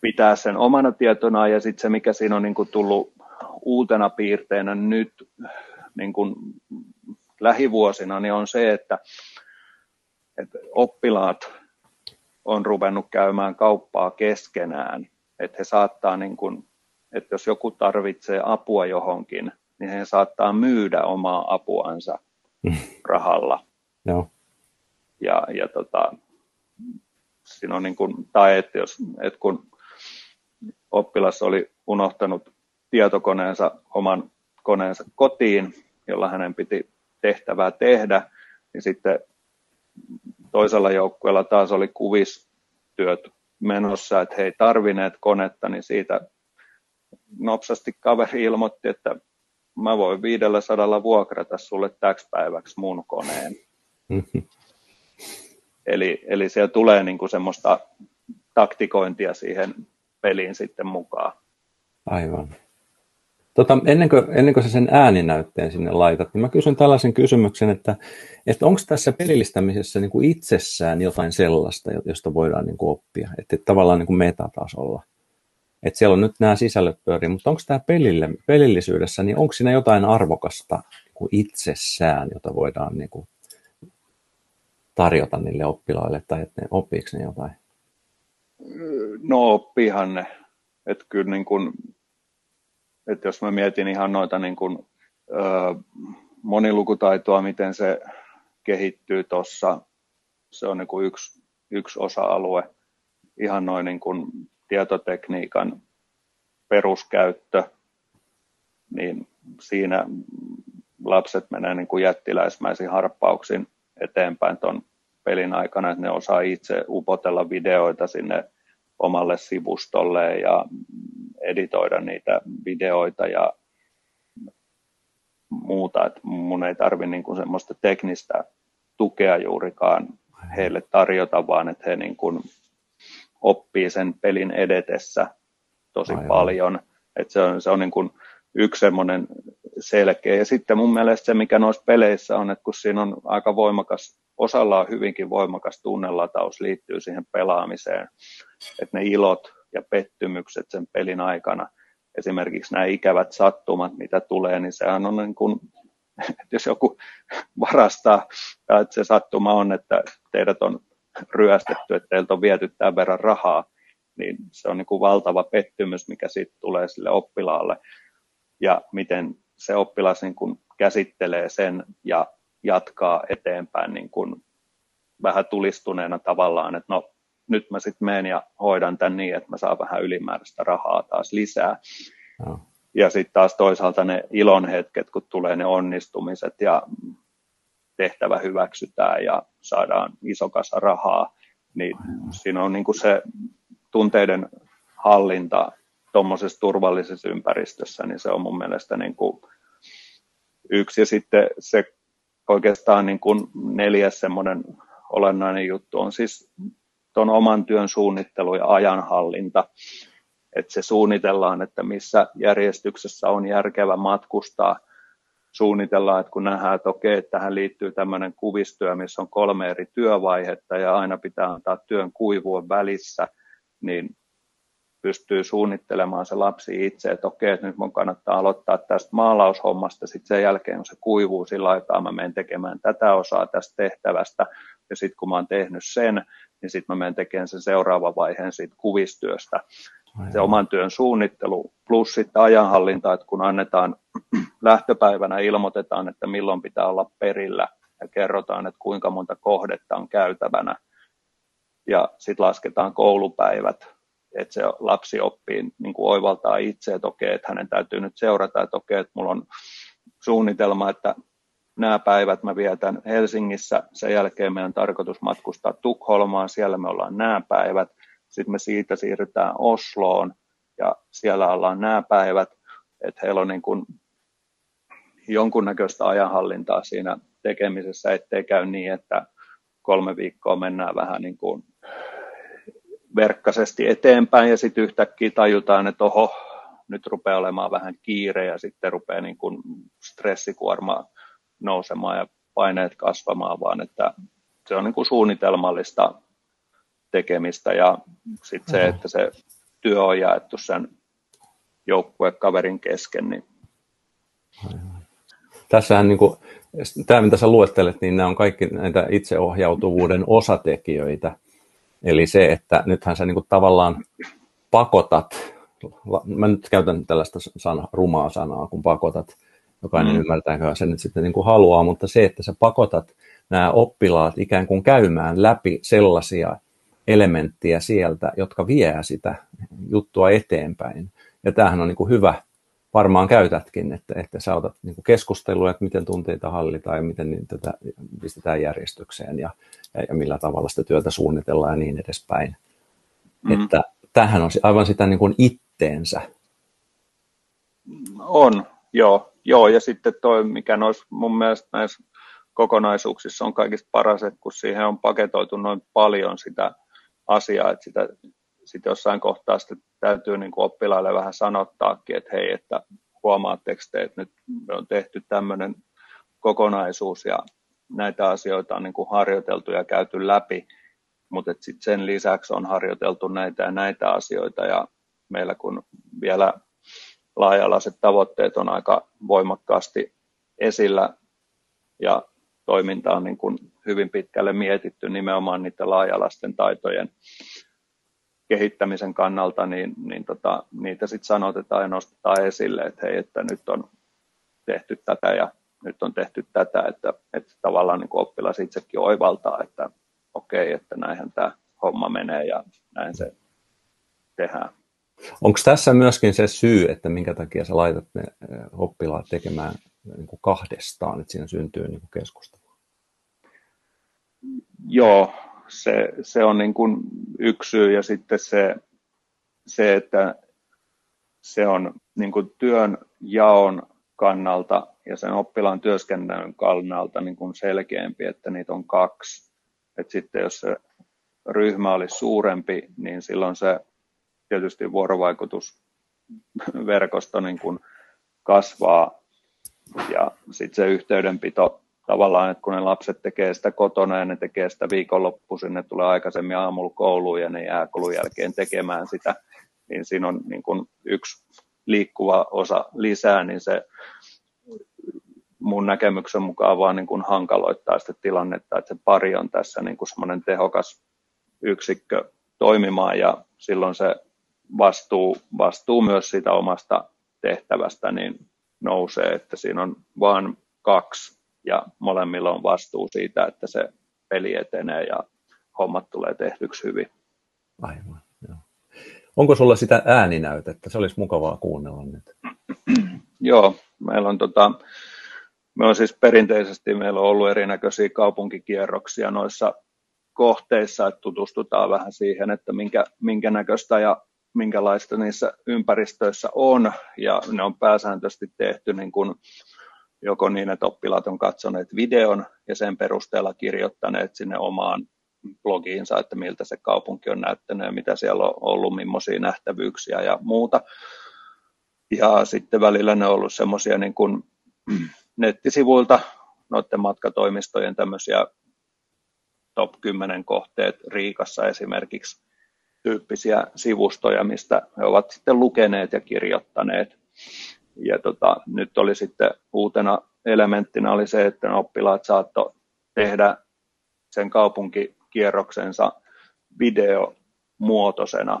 pitää sen omana tietona ja sitten se, mikä siinä on niin kuin tullut uutena piirteenä nyt niin kuin lähivuosina, niin on se, että, että oppilaat on ruvennut käymään kauppaa keskenään, että he saattaa, niin kuin, että jos joku tarvitsee apua johonkin, niin he saattaa myydä omaa apuansa rahalla. Joo. Ja, ja tota, siinä on niin kuin, tai että jos, että kun oppilas oli unohtanut tietokoneensa, oman koneensa kotiin, jolla hänen piti tehtävää tehdä, niin sitten toisella joukkueella taas oli kuvistyöt menossa, että he ei tarvineet konetta, niin siitä nopsasti kaveri ilmoitti, että mä voin 500 vuokrata sulle täksi päiväksi mun koneen. Mm-hmm. Eli, eli siellä tulee niin kuin semmoista taktikointia siihen peliin sitten mukaan. Aivan. Tota, ennen, kuin, ennen kuin sä sen ääninäytteen sinne laitat, niin mä kysyn tällaisen kysymyksen, että, että onko tässä pelillistämisessä niin kuin itsessään jotain sellaista, josta voidaan niin kuin oppia, että, että tavallaan niin kuin metatasolla. Että siellä on nyt nämä sisällöt pyörii, mutta onko tämä pelille, pelillisyydessä, niin onko siinä jotain arvokasta niin kuin itsessään, jota voidaan niin kuin tarjota niille oppilaille, tai että ne oppiiko ne jotain? No oppihan ne. Että kyllä niin kuin, että jos mä mietin ihan noita niin kuin, ö, monilukutaitoa, miten se kehittyy tuossa, se on niin kuin yksi, yksi osa-alue. Ihan noin niin kuin tietotekniikan peruskäyttö, niin siinä lapset menee niin kuin jättiläismäisin harppauksin eteenpäin tuon pelin aikana, että ne osaa itse upotella videoita sinne omalle sivustolle ja editoida niitä videoita ja muuta. Että mun ei tarvi niin kuin semmoista teknistä tukea juurikaan heille tarjota, vaan että he niin kuin oppii sen pelin edetessä tosi Aivan. paljon. Että se on, se on niin kuin yksi semmoinen selkeä. Ja sitten mun mielestä se, mikä noissa peleissä on, että kun siinä on aika voimakas, osalla on hyvinkin voimakas tunnelataus liittyy siihen pelaamiseen, että ne ilot ja pettymykset sen pelin aikana, esimerkiksi nämä ikävät sattumat, mitä tulee, niin sehän on niin kuin, että jos joku varastaa, ja että se sattuma on, että teidät on ryöstetty, että teiltä on viety tämän verran rahaa, niin se on niin kuin valtava pettymys, mikä sitten tulee sille oppilaalle. Ja miten se oppilas niin kuin käsittelee sen ja jatkaa eteenpäin niin kuin vähän tulistuneena tavallaan, että no nyt mä sitten menen ja hoidan tämän niin, että mä saan vähän ylimääräistä rahaa taas lisää. No. Ja sitten taas toisaalta ne ilon hetket, kun tulee ne onnistumiset ja tehtävä hyväksytään ja saadaan iso kasa rahaa, niin siinä on niin kuin se tunteiden hallinta tuommoisessa turvallisessa ympäristössä, niin se on mun mielestä niin kuin yksi. Ja sitten se oikeastaan niin kuin neljäs semmoinen olennainen juttu on siis tuon oman työn suunnittelu ja ajanhallinta. Että se suunnitellaan, että missä järjestyksessä on järkevä matkustaa. Suunnitellaan, että kun nähdään, että okei, että tähän liittyy tämmöinen kuvistyö, missä on kolme eri työvaihetta ja aina pitää antaa työn kuivua välissä, niin pystyy suunnittelemaan se lapsi itse, että okei, että nyt mun kannattaa aloittaa tästä maalaushommasta, sitten sen jälkeen kun se kuivuu sillä aikaa, mä menen tekemään tätä osaa tästä tehtävästä, ja sitten kun mä oon tehnyt sen, niin sitten mä menen tekemään sen seuraavan vaiheen siitä kuvistyöstä. Aivan. Se oman työn suunnittelu plus sitten ajanhallinta, että kun annetaan lähtöpäivänä, ilmoitetaan, että milloin pitää olla perillä, ja kerrotaan, että kuinka monta kohdetta on käytävänä, ja sitten lasketaan koulupäivät, että se lapsi oppii niin kuin oivaltaa itse, että okei, että hänen täytyy nyt seurata, että okei, että mulla on suunnitelma, että nämä päivät mä vietän Helsingissä, sen jälkeen meidän on tarkoitus matkustaa Tukholmaan, siellä me ollaan nämä päivät, sitten me siitä siirrytään Osloon ja siellä ollaan nämä päivät, että heillä on niin kuin jonkunnäköistä ajanhallintaa siinä tekemisessä, ettei käy niin, että kolme viikkoa mennään vähän niin kuin verkkaisesti eteenpäin ja sitten yhtäkkiä tajutaan, että oho, nyt rupeaa olemaan vähän kiire ja sitten rupeaa niin kuin stressikuorma nousemaan ja paineet kasvamaan, vaan että se on niin kuin suunnitelmallista tekemistä ja sitten se, että se työ on jaettu sen joukkuekaverin kesken. Niin... Tässähän niin kuin, tämä mitä sä luettelet, niin nämä on kaikki näitä itseohjautuvuuden osatekijöitä. Eli se, että nythän sä niin kuin tavallaan pakotat, mä nyt käytän tällaista sana, rumaa sanaa, kun pakotat, jokainen mm. ymmärtääkö sen nyt sitten niin kuin haluaa, mutta se, että sä pakotat nämä oppilaat ikään kuin käymään läpi sellaisia elementtiä sieltä, jotka vie sitä juttua eteenpäin. Ja tämähän on niin kuin hyvä, varmaan käytätkin, että, että sä otat niin kuin keskustelua, että miten tunteita hallitaan ja miten niin tätä pistetään järjestykseen ja, ja, ja millä tavalla sitä työtä suunnitellaan ja niin edespäin. Mm. Että tämähän on aivan sitä niin kuin itteensä. On, joo. Joo. Ja sitten toi, mikä nois, mun mielestä näissä kokonaisuuksissa on kaikista paras, että kun siihen on paketoitu noin paljon sitä asiaa, että sitä, sitten jossain kohtaa sitten täytyy niin kuin oppilaille vähän sanottaakin, että hei, että huomaatteko te, että nyt on tehty tämmöinen kokonaisuus ja näitä asioita on niin kuin harjoiteltu ja käyty läpi, mutta sitten sen lisäksi on harjoiteltu näitä ja näitä asioita ja meillä kun vielä laajalaiset tavoitteet on aika voimakkaasti esillä ja toiminta on niin kuin hyvin pitkälle mietitty nimenomaan niiden laajalaisten taitojen kehittämisen kannalta, niin, niin tota, niitä sitten sanotetaan ja nostetaan esille, että hei, että nyt on tehty tätä ja nyt on tehty tätä, että, että tavallaan niin oppilas itsekin oivaltaa, että okei, että näinhän tämä homma menee ja näin se tehdään. Onko tässä myöskin se syy, että minkä takia sä laitat ne oppilaat tekemään niin kuin kahdestaan, että siinä syntyy niin keskustelu? Joo, se, se on niin kuin yksi syy ja sitten se, se että se on niin kuin työn jaon kannalta ja sen oppilaan työskennellyn kannalta niin kuin selkeämpi, että niitä on kaksi. Et sitten jos se ryhmä olisi suurempi, niin silloin se tietysti vuorovaikutusverkosto niin kuin kasvaa ja sitten se yhteydenpito tavallaan, että kun ne lapset tekee sitä kotona ja ne tekee sitä viikonloppuisin, ne tulee aikaisemmin aamulla kouluun ja ne jää koulun jälkeen tekemään sitä, niin siinä on niin kuin yksi liikkuva osa lisää, niin se mun näkemyksen mukaan vaan niin kuin hankaloittaa sitä tilannetta, että se pari on tässä niin kuin semmoinen tehokas yksikkö toimimaan ja silloin se vastuu, vastuu myös siitä omasta tehtävästä niin nousee, että siinä on vain kaksi ja molemmilla on vastuu siitä, että se peli etenee ja hommat tulee tehtyksi hyvin. Aivan, joo. Onko sulla sitä ääninäytettä? Se olisi mukavaa kuunnella nyt. joo, meillä on tota, me on siis perinteisesti, meillä on ollut erinäköisiä kaupunkikierroksia noissa kohteissa, että tutustutaan vähän siihen, että minkä, minkä näköistä ja minkälaista niissä ympäristöissä on, ja ne on pääsääntöisesti tehty niin kuin joko niin, että oppilaat on katsoneet videon ja sen perusteella kirjoittaneet sinne omaan blogiinsa, että miltä se kaupunki on näyttänyt ja mitä siellä on ollut, millaisia nähtävyyksiä ja muuta. Ja sitten välillä ne on ollut semmoisia niin kuin nettisivuilta, noiden matkatoimistojen tämmöisiä top 10 kohteet Riikassa esimerkiksi, tyyppisiä sivustoja, mistä he ovat sitten lukeneet ja kirjoittaneet. Ja tota, nyt oli sitten uutena elementtinä oli se, että oppilaat saattoi tehdä sen kaupunkikierroksensa videomuotoisena.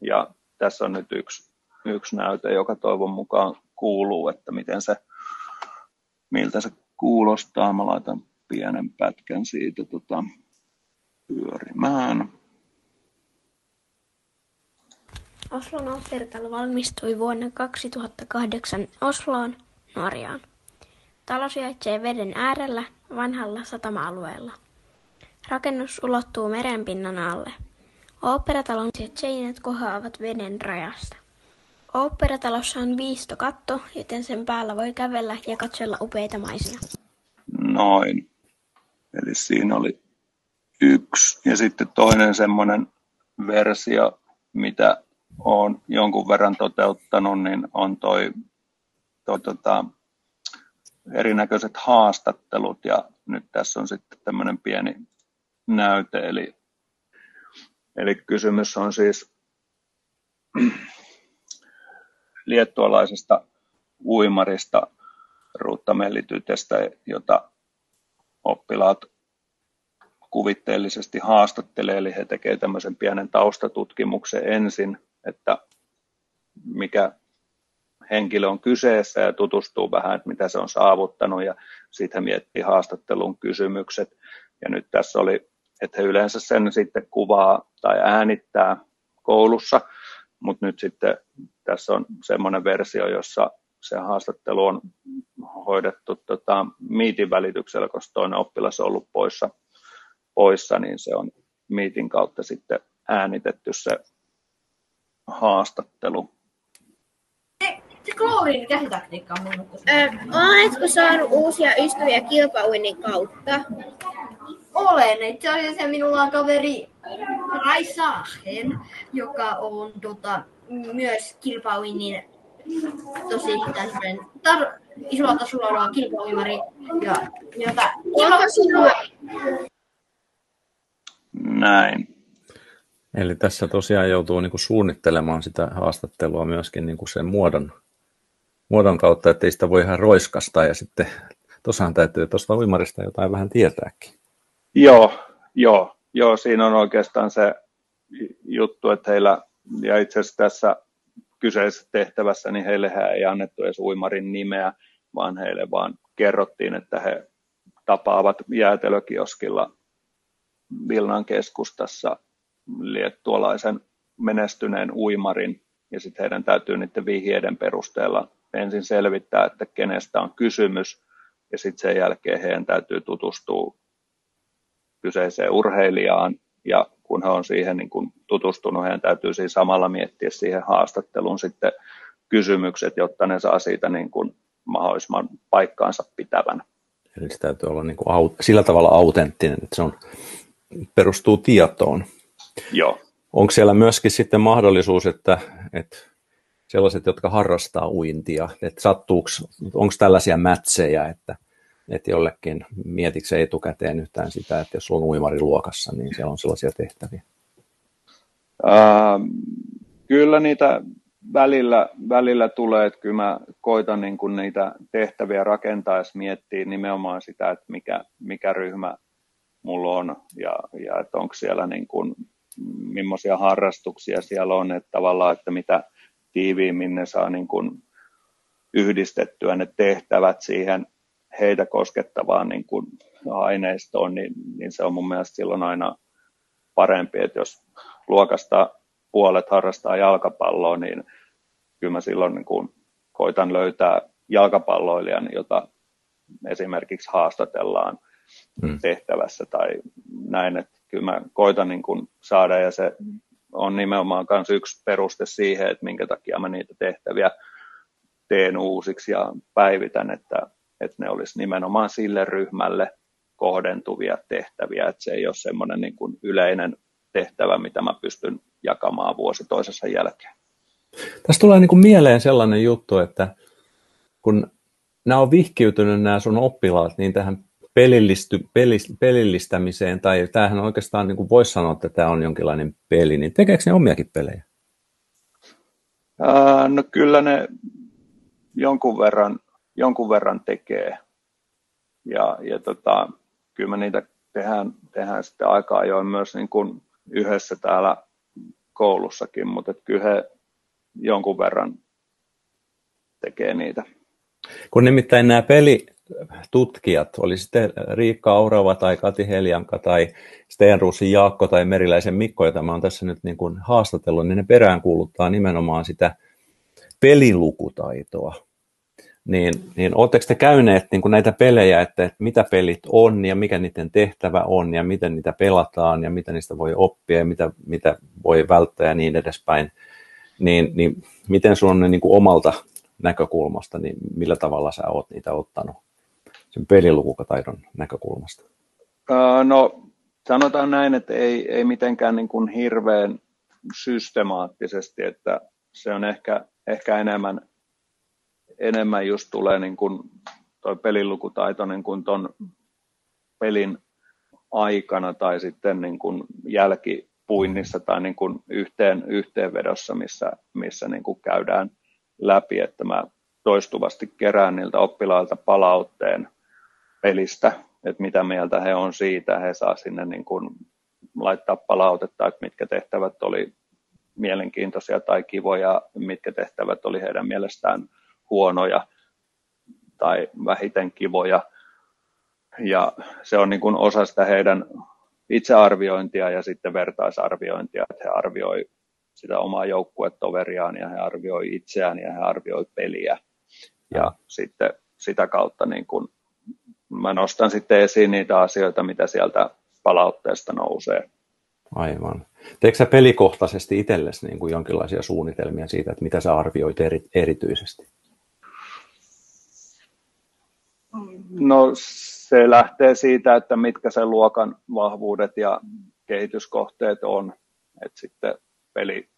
Ja tässä on nyt yksi, yksi näyte, joka toivon mukaan kuuluu, että miten se, miltä se kuulostaa. Mä laitan pienen pätkän siitä tota, pyörimään. Oslon oopperitalo valmistui vuonna 2008 Osloon, Norjaan. Talo sijaitsee veden äärellä vanhalla satama-alueella. Rakennus ulottuu merenpinnan alle. Oopperatalon seinät kohoavat veden rajasta. Oopperatalossa on viistokatto, joten sen päällä voi kävellä ja katsella upeita maisia. Noin. Eli siinä oli yksi. Ja sitten toinen semmoinen versio, mitä olen jonkun verran toteuttanut, niin on toi, toi tota, erinäköiset haastattelut ja nyt tässä on sitten tämmöinen pieni näyte, eli, eli kysymys on siis liettualaisesta uimarista ruuttamellitytestä, jota oppilaat kuvitteellisesti haastattelee, eli he tekevät tämmöisen pienen taustatutkimuksen ensin, että mikä henkilö on kyseessä ja tutustuu vähän, että mitä se on saavuttanut ja sitten miettii haastattelun kysymykset. Ja nyt tässä oli, että he yleensä sen sitten kuvaa tai äänittää koulussa, mutta nyt sitten tässä on semmoinen versio, jossa se haastattelu on hoidettu tota, Meetin välityksellä, koska toinen oppilas on ollut poissa, poissa, niin se on Meetin kautta sitten äänitetty se haastattelu. Se klooriin käsitaktiikka on mun Oletko saanut uusia ystäviä kilpauinnin kautta? Olen. Itse asiassa minulla on kaveri Raisahen, joka on tota, myös kilpauinnin tosi tämmöinen tar- isolla tasolla oleva kilpauimari. Ja, jota, Onko sinulla, Näin. Eli tässä tosiaan joutuu niin kuin suunnittelemaan sitä haastattelua myöskin niin kuin sen muodon, muodon kautta, ettei sitä voi ihan roiskasta ja sitten tosiaan täytyy tuosta uimarista jotain vähän tietääkin. Joo, joo, joo, siinä on oikeastaan se juttu, että heillä, ja itse asiassa tässä kyseisessä tehtävässä, niin heille ei annettu edes uimarin nimeä, vaan heille vaan kerrottiin, että he tapaavat jäätelökioskilla Vilnan keskustassa liettualaisen menestyneen uimarin, ja sitten heidän täytyy niiden vihjeiden perusteella ensin selvittää, että kenestä on kysymys, ja sitten sen jälkeen heidän täytyy tutustua kyseiseen urheilijaan, ja kun he on siihen niin kun tutustunut, heidän täytyy siinä samalla miettiä siihen haastatteluun sitten kysymykset, jotta ne saa siitä niin kuin mahdollisimman paikkaansa pitävän. Eli se täytyy olla niin kuin sillä tavalla autenttinen, että se on, perustuu tietoon. Joo. Onko siellä myöskin sitten mahdollisuus, että, että sellaiset, jotka harrastaa uintia, että sattuuko, onko tällaisia mätsejä, että, että jollekin mietitkö etukäteen yhtään sitä, että jos on uimariluokassa, niin siellä on sellaisia tehtäviä? Ää, kyllä niitä välillä, välillä tulee, että kyllä mä koitan niin kuin niitä tehtäviä rakentaessa miettiä nimenomaan sitä, että mikä, mikä ryhmä mulla on ja, ja että onko siellä niin kuin, millaisia harrastuksia siellä on, että tavallaan, että mitä tiiviimmin ne saa niin kuin yhdistettyä ne tehtävät siihen heitä koskettavaan niin kuin aineistoon, niin, niin se on mun mielestä silloin aina parempi, että jos luokasta puolet harrastaa jalkapalloa, niin kyllä mä silloin niin kuin koitan löytää jalkapalloilijan, jota esimerkiksi haastatellaan mm. tehtävässä tai näin, että kyllä mä koitan niin kuin saada ja se on nimenomaan myös yksi peruste siihen, että minkä takia mä niitä tehtäviä teen uusiksi ja päivitän, että, että ne olisi nimenomaan sille ryhmälle kohdentuvia tehtäviä, että se ei ole semmoinen niin kuin yleinen tehtävä, mitä mä pystyn jakamaan vuosi toisessa jälkeen. Tässä tulee niin kuin mieleen sellainen juttu, että kun nämä on vihkiytynyt nämä sun oppilaat niin tähän pelillisty, pelis, pelillistämiseen, tai tämähän oikeastaan niin voisi sanoa, että tämä on jonkinlainen peli, niin tekeekö ne omiakin pelejä? Ää, no kyllä ne jonkun verran, jonkun verran tekee. Ja, ja tota, kyllä me niitä tehdään, tehdään sitten aika ajoin myös niin kuin yhdessä täällä koulussakin, mutta kyllä he jonkun verran tekee niitä. Kun nimittäin nämä pelitutkijat, oli sitten Riikka Aurava tai Kati Heljanka tai Stenruusin Jaakko tai Meriläisen Mikko, jota mä oon tässä nyt niin kuin haastatellut, niin ne peräänkuuluttaa nimenomaan sitä pelilukutaitoa. Niin, niin oletteko te käyneet niin kuin näitä pelejä, että, että mitä pelit on ja mikä niiden tehtävä on ja miten niitä pelataan ja mitä niistä voi oppia ja mitä, mitä voi välttää ja niin edespäin, niin, niin miten sun on niin kuin omalta näkökulmasta, niin millä tavalla sä oot niitä ottanut sen pelilukutaidon näkökulmasta? no sanotaan näin, että ei, ei mitenkään niin kuin hirveän systemaattisesti, että se on ehkä, ehkä enemmän, enemmän just tulee niin kuin toi pelilukutaito niin kuin ton pelin aikana tai sitten niin kuin jälkipuinnissa tai niin kuin yhteen, yhteenvedossa, missä, missä niin kuin käydään läpi, että mä toistuvasti kerään niiltä oppilailta palautteen pelistä, että mitä mieltä he on siitä. He saa sinne niin kuin laittaa palautetta, että mitkä tehtävät oli mielenkiintoisia tai kivoja, mitkä tehtävät oli heidän mielestään huonoja tai vähiten kivoja. Ja se on niin kuin osa sitä heidän itsearviointia ja sitten vertaisarviointia, että he arvioi sitä omaa joukkuetoveriaan ja he arvioi itseään ja he arvioi peliä. Ja sitten sitä kautta niin kun mä nostan sitten esiin niitä asioita, mitä sieltä palautteesta nousee. Aivan. Teekö sä pelikohtaisesti itsellesi niin kuin jonkinlaisia suunnitelmia siitä, että mitä sä arvioit eri, erityisesti? No se lähtee siitä, että mitkä sen luokan vahvuudet ja kehityskohteet on. Et sitten peli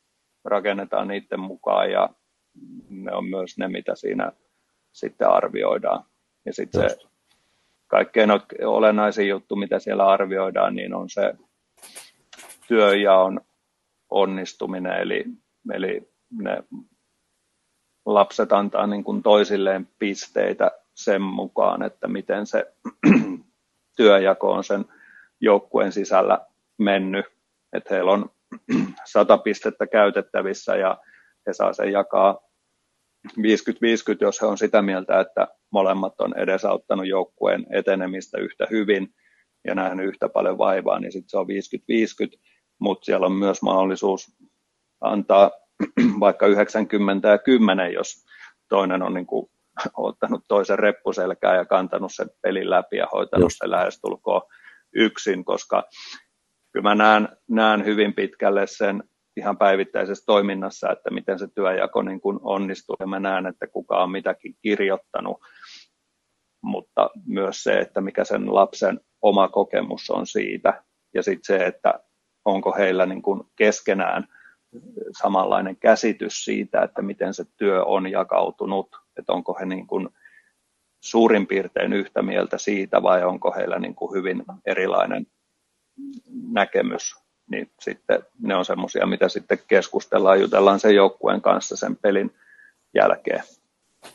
rakennetaan niiden mukaan ja ne on myös ne, mitä siinä sitten arvioidaan. Ja sitten se kaikkein olennaisin juttu, mitä siellä arvioidaan, niin on se työjaon onnistuminen, eli, eli ne lapset antaa niin kuin toisilleen pisteitä sen mukaan, että miten se työjako on sen joukkueen sisällä mennyt. Että heillä on sata pistettä käytettävissä ja he saa sen jakaa 50-50, jos he on sitä mieltä, että molemmat on edesauttanut joukkueen etenemistä yhtä hyvin ja nähnyt yhtä paljon vaivaa, niin sitten se on 50-50, mutta siellä on myös mahdollisuus antaa vaikka 90 ja 10, jos toinen on niin kuin ottanut toisen reppuselkää ja kantanut sen pelin läpi ja hoitanut Just. sen lähestulkoon yksin, koska kyllä mä näen, näen hyvin pitkälle sen ihan päivittäisessä toiminnassa, että miten se työjako niin kuin onnistuu ja mä näen, että kuka on mitäkin kirjoittanut, mutta myös se, että mikä sen lapsen oma kokemus on siitä ja sitten se, että onko heillä niin kuin keskenään samanlainen käsitys siitä, että miten se työ on jakautunut, että onko he niin kuin suurin piirtein yhtä mieltä siitä vai onko heillä niin kuin hyvin erilainen näkemys, niin sitten ne on semmoisia, mitä sitten keskustellaan, jutellaan sen joukkueen kanssa sen pelin jälkeen.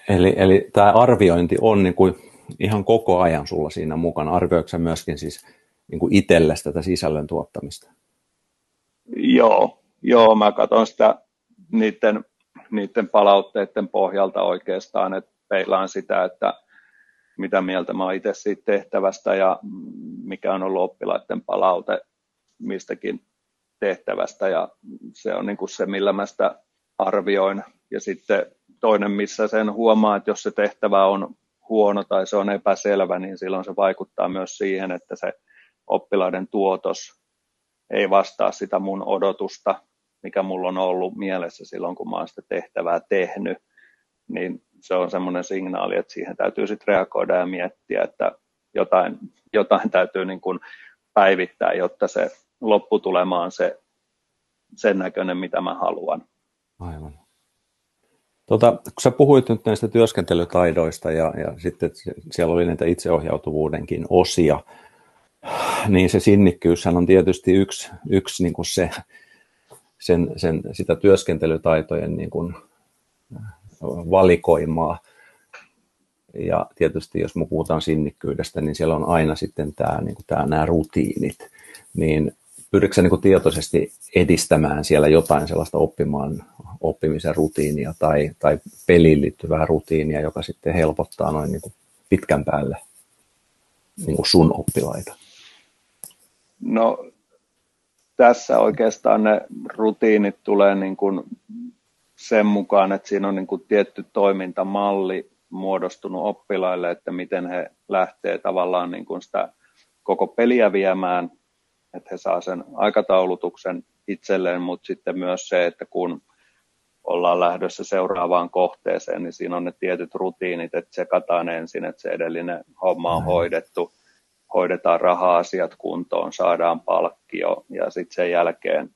Eli, eli tämä arviointi on niin kuin ihan koko ajan sulla siinä mukana. Arvioiko myöskin siis niin itsellesi tätä sisällön tuottamista? Joo, joo mä katson sitä niiden, niiden palautteiden pohjalta oikeastaan, että peilaan sitä, että mitä mieltä mä oon itse siitä tehtävästä ja mikä on ollut oppilaiden palaute mistäkin tehtävästä ja se on niin kuin se, millä mä sitä arvioin. Ja sitten toinen, missä sen huomaa, että jos se tehtävä on huono tai se on epäselvä, niin silloin se vaikuttaa myös siihen, että se oppilaiden tuotos ei vastaa sitä mun odotusta, mikä mulla on ollut mielessä silloin, kun mä oon sitä tehtävää tehnyt, niin se on semmoinen signaali, että siihen täytyy sitten reagoida ja miettiä, että jotain, jotain täytyy niin kuin päivittää, jotta se lopputulema on se, sen näköinen, mitä mä haluan. Aivan. Tota, kun sä puhuit nyt näistä työskentelytaidoista ja, ja sitten siellä oli näitä itseohjautuvuudenkin osia, niin se sinnikkyys on tietysti yksi, yksi niin kuin se, sen, sen, sitä työskentelytaitojen niin kuin valikoimaa. Ja tietysti jos me puhutaan sinnikkyydestä, niin siellä on aina sitten tämä, niin kuin tämä, nämä rutiinit. Niin pyritkö sä niin tietoisesti edistämään siellä jotain sellaista oppimaan, oppimisen rutiinia tai, tai peliin liittyvää rutiinia, joka sitten helpottaa noin niin pitkän päälle niin sun oppilaita? No tässä oikeastaan ne rutiinit tulee niin kuin sen mukaan, että siinä on niin kuin tietty toimintamalli muodostunut oppilaille, että miten he lähtee tavallaan niin kuin sitä koko peliä viemään, että he saa sen aikataulutuksen itselleen, mutta sitten myös se, että kun ollaan lähdössä seuraavaan kohteeseen, niin siinä on ne tietyt rutiinit, että tsekataan ensin, että se edellinen homma on hoidettu, hoidetaan raha-asiat kuntoon, saadaan palkkio ja sitten sen jälkeen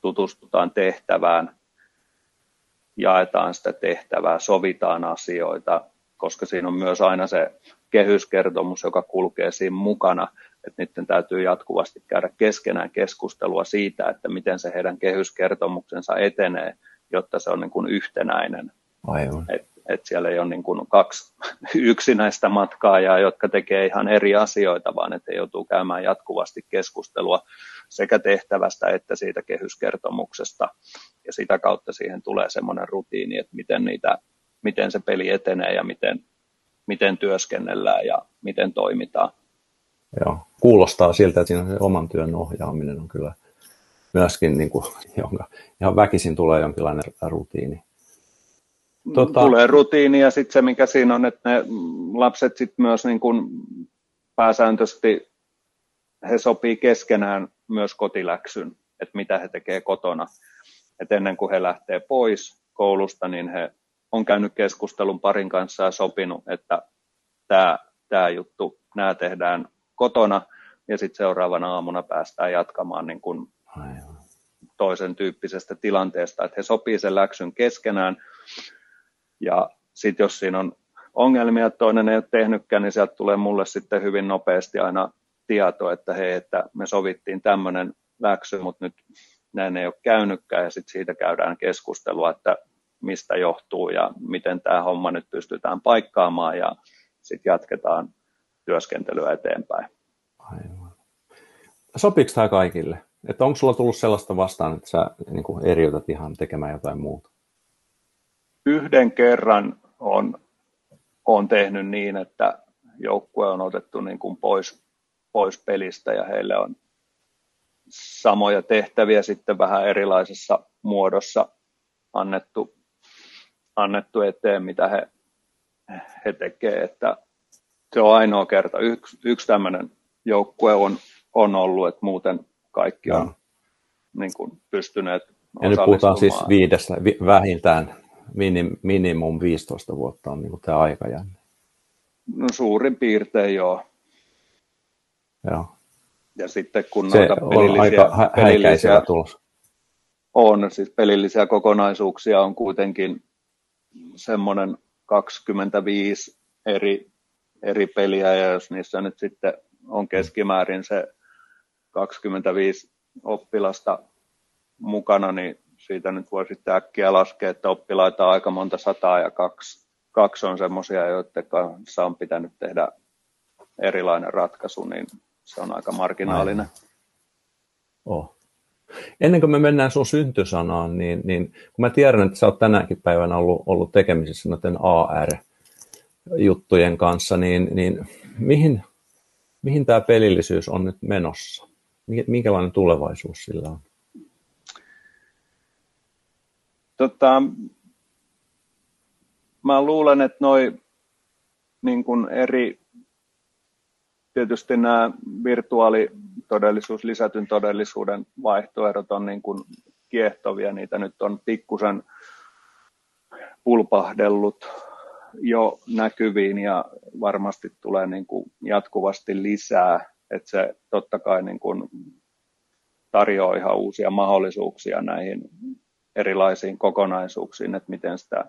tutustutaan tehtävään, jaetaan sitä tehtävää, sovitaan asioita, koska siinä on myös aina se kehyskertomus, joka kulkee siinä mukana, että niiden täytyy jatkuvasti käydä keskenään keskustelua siitä, että miten se heidän kehyskertomuksensa etenee, jotta se on niin kuin yhtenäinen. Aivan. Et, et siellä ei ole niin kuin kaksi yksinäistä matkaajaa, jotka tekee ihan eri asioita, vaan että joutuu käymään jatkuvasti keskustelua sekä tehtävästä että siitä kehyskertomuksesta. Ja sitä kautta siihen tulee semmoinen rutiini, että miten, niitä, miten se peli etenee ja miten, miten työskennellään ja miten toimitaan. Joo. Kuulostaa siltä, että siinä se oman työn ohjaaminen on kyllä myöskin, niin kuin, jonka ihan väkisin tulee jonkinlainen rutiini. Tota... Tulee rutiini ja sitten se, mikä siinä on, että ne lapset sit myös niin kuin pääsääntöisesti he sopii keskenään myös kotiläksyn, että mitä he tekee kotona. Et ennen kuin he lähtee pois koulusta, niin he on käynyt keskustelun parin kanssa ja sopinut, että tämä juttu, nämä tehdään kotona ja sitten seuraavana aamuna päästään jatkamaan niin kuin toisen tyyppisestä tilanteesta, että he sopii sen läksyn keskenään. Ja sitten jos siinä on ongelmia, että toinen ei ole tehnytkään, niin sieltä tulee mulle sitten hyvin nopeasti aina tieto, että hei, että me sovittiin tämmöinen läksy, mutta nyt näin ei ole käynytkään. Ja sitten siitä käydään keskustelua, että mistä johtuu ja miten tämä homma nyt pystytään paikkaamaan. Ja sitten jatketaan työskentelyä eteenpäin. Aivan. Sopiiko tämä kaikille? Että onko sulla tullut sellaista vastaan, että sä niin kuin eriytät ihan tekemään jotain muuta? Yhden kerran on, on tehnyt niin, että joukkue on otettu niin kuin pois, pois pelistä ja heille on samoja tehtäviä sitten vähän erilaisessa muodossa annettu, annettu eteen, mitä he, he tekevät. Että se on ainoa kerta. Yksi, yksi tämmöinen joukkue on, on ollut, että muuten kaikki on niin kuin, pystyneet Ja nyt puhutaan siis viidessä, vähintään minim, minimum 15 vuotta on niin kuin tämä aikajänne. No suurin piirtein joo. Joo. Ja sitten kun se noita pelillisiä, aika pelillisiä tulos. On, siis pelillisiä kokonaisuuksia on kuitenkin semmoinen 25 eri, eri peliä, ja jos niissä nyt sitten on keskimäärin se 25 oppilasta mukana, niin siitä nyt voi sitten äkkiä laskea, että oppilaita on aika monta sataa ja kaksi, kaksi on semmoisia, joiden kanssa on pitänyt tehdä erilainen ratkaisu, niin se on aika marginaalinen. Oh. Ennen kuin me mennään sun syntysanaan, niin, niin kun mä tiedän, että sä oot tänäkin päivänä ollut, ollut tekemisissä noiden AR-juttujen kanssa, niin, niin mihin, mihin tämä pelillisyys on nyt menossa? Minkälainen tulevaisuus sillä on? Tota, mä luulen, että noi niin kuin eri tietysti nämä virtuaalitodellisuus, lisätyn todellisuuden vaihtoehdot on niin kuin kiehtovia, niitä nyt on pikkusen pulpahdellut jo näkyviin ja varmasti tulee niin kuin jatkuvasti lisää, että se totta kai niin kuin tarjoaa ihan uusia mahdollisuuksia näihin erilaisiin kokonaisuuksiin, että miten sitä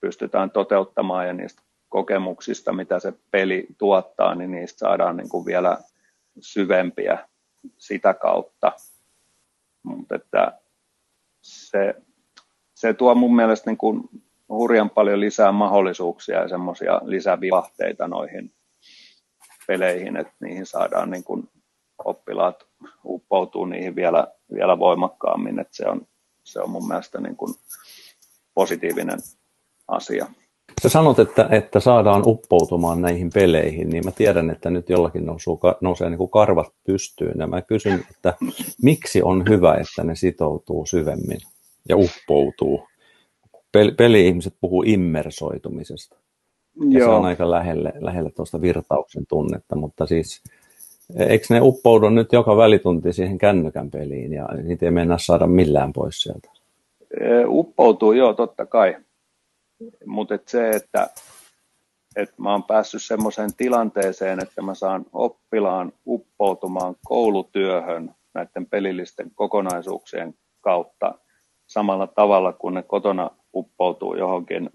pystytään toteuttamaan ja niistä kokemuksista, mitä se peli tuottaa, niin niistä saadaan niin kuin vielä syvempiä sitä kautta. Mutta että se, se tuo mun mielestä niin kuin hurjan paljon lisää mahdollisuuksia ja semmoisia lisävivahteita noihin peleihin, että niihin saadaan niin kuin oppilaat uppoutuu niihin vielä, vielä voimakkaammin, että se on, se on mun mielestä niin kuin positiivinen asia. Sä sanot, että, että saadaan uppoutumaan näihin peleihin, niin mä tiedän, että nyt jollakin nousuu, nousee niin kuin karvat pystyyn. Ja mä kysyn, että miksi on hyvä, että ne sitoutuu syvemmin ja uppoutuu? Peli-ihmiset puhuu immersoitumisesta. Ja Joo. se on aika lähelle, lähelle tuosta virtauksen tunnetta, mutta siis eikö ne uppoudu nyt joka välitunti siihen kännykän peliin ja niitä ei mennä saada millään pois sieltä? Uppoutuu, joo, totta kai. Mutta et se, että et mä oon päässyt semmoiseen tilanteeseen, että mä saan oppilaan uppoutumaan koulutyöhön näiden pelillisten kokonaisuuksien kautta samalla tavalla kuin ne kotona uppoutuu johonkin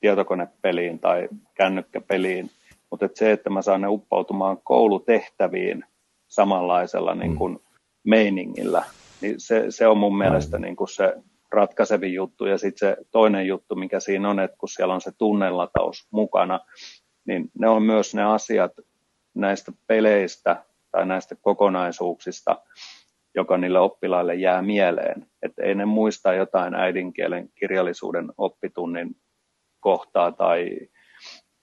tietokonepeliin tai kännykkäpeliin, mutta et se, että mä saan ne uppoutumaan koulutehtäviin samanlaisella niin kuin meiningillä, niin se, se on mun mielestä niin kuin se ratkaisevin juttu. Ja sitten se toinen juttu, mikä siinä on, että kun siellä on se tunnelataus mukana, niin ne on myös ne asiat näistä peleistä tai näistä kokonaisuuksista, joka niille oppilaille jää mieleen. Että ei ne muista jotain äidinkielen kirjallisuuden oppitunnin kohtaa tai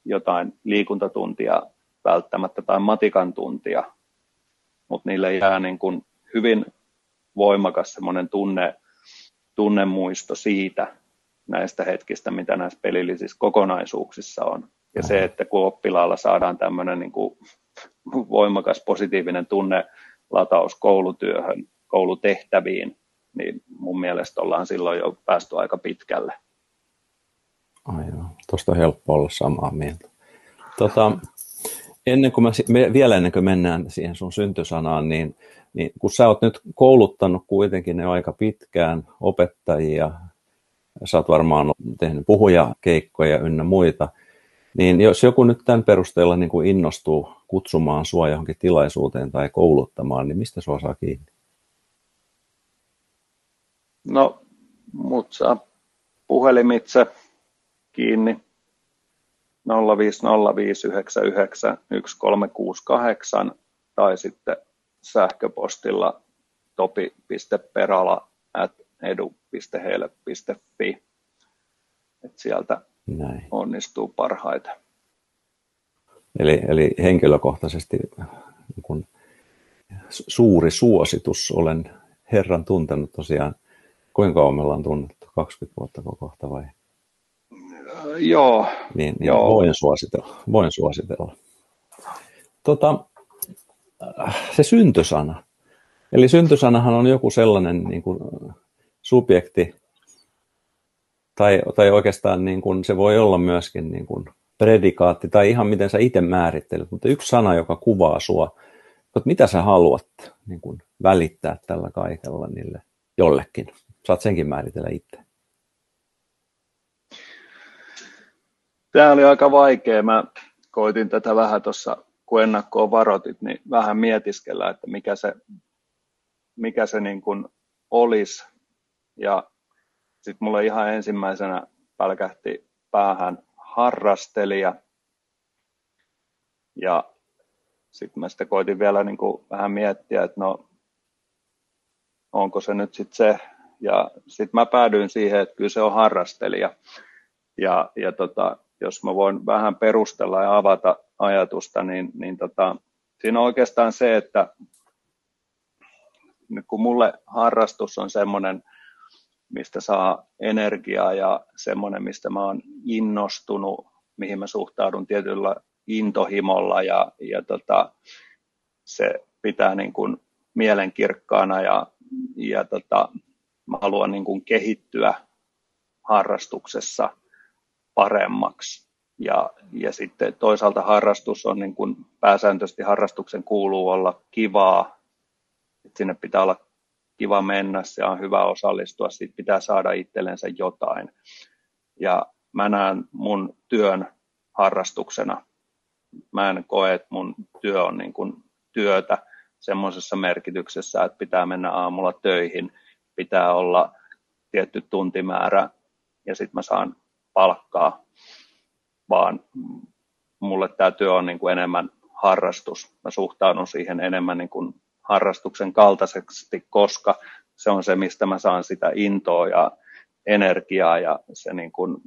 jotain liikuntatuntia välttämättä tai matikan tuntia, mutta niille jää niin kuin hyvin voimakas semmoinen tunne, tunnemuisto siitä näistä hetkistä, mitä näissä pelillisissä kokonaisuuksissa on. Ja se, että kun oppilaalla saadaan tämmöinen niin kuin voimakas positiivinen tunne lataus koulutyöhön, koulutehtäviin, niin mun mielestä ollaan silloin jo päästy aika pitkälle. Aivan, tuosta on helppo olla samaa mieltä. Tota, ennen kuin me, vielä ennen kuin mennään siihen sun syntysanaan, niin, niin kun sä oot nyt kouluttanut kuitenkin ne aika pitkään opettajia, sä oot varmaan tehnyt puhujakeikkoja ynnä muita, niin jos joku nyt tämän perusteella niin kuin innostuu kutsumaan sua johonkin tilaisuuteen tai kouluttamaan, niin mistä sua saa kiinni? No, mut saa puhelimitse kiinni 0505991 tai sitten sähköpostilla topi.perala. Et sieltä Näin. onnistuu parhaiten. Eli, eli henkilökohtaisesti niin kun suuri suositus. Olen Herran tuntenut tosiaan, kuinka kauan me ollaan tunnettu? 20 vuotta kohta vai? Joo. Niin, niin joo. Voin suositella. Voin suositella. Tota, se syntysana. Eli syntysanahan on joku sellainen niin kuin, subjekti, tai, tai oikeastaan niin kuin, se voi olla myöskin niin kuin, predikaatti, tai ihan miten sä itse määrittelet, mutta yksi sana, joka kuvaa sua, että mitä sä haluat niin kuin, välittää tällä kaikella niille jollekin. Saat senkin määritellä itse. Tämä oli aika vaikea. Mä koitin tätä vähän tuossa, kun ennakkoon varoitit, niin vähän mietiskellä, että mikä se, mikä se niin kuin olisi. Ja sitten mulle ihan ensimmäisenä pälkähti päähän harrastelija. Ja sitten mä sitten koitin vielä niin kuin vähän miettiä, että no onko se nyt sitten se. Ja sitten mä päädyin siihen, että kyllä se on harrastelija. Ja, ja tota, jos mä voin vähän perustella ja avata ajatusta, niin, niin tota, siinä on oikeastaan se, että kun mulle harrastus on semmoinen, mistä saa energiaa ja semmoinen, mistä mä oon innostunut, mihin mä suhtaudun tietyllä intohimolla ja, ja tota, se pitää niin kuin mielenkirkkaana ja, ja tota, mä haluan niin kuin kehittyä harrastuksessa paremmaksi. Ja, ja sitten toisaalta harrastus on niin kuin pääsääntöisesti harrastuksen kuuluu olla kivaa, että sinne pitää olla kiva mennä, se on hyvä osallistua, siitä pitää saada itsellensä jotain. Ja mä näen mun työn harrastuksena. Mä en koe, että mun työ on niin kuin työtä semmoisessa merkityksessä, että pitää mennä aamulla töihin, pitää olla tietty tuntimäärä ja sitten mä saan palkkaa, vaan mulle tämä työ on niin kuin enemmän harrastus. Mä suhtaudun siihen enemmän niin kuin harrastuksen kaltaisesti, koska se on se, mistä mä saan sitä intoa ja energiaa ja se niin kuin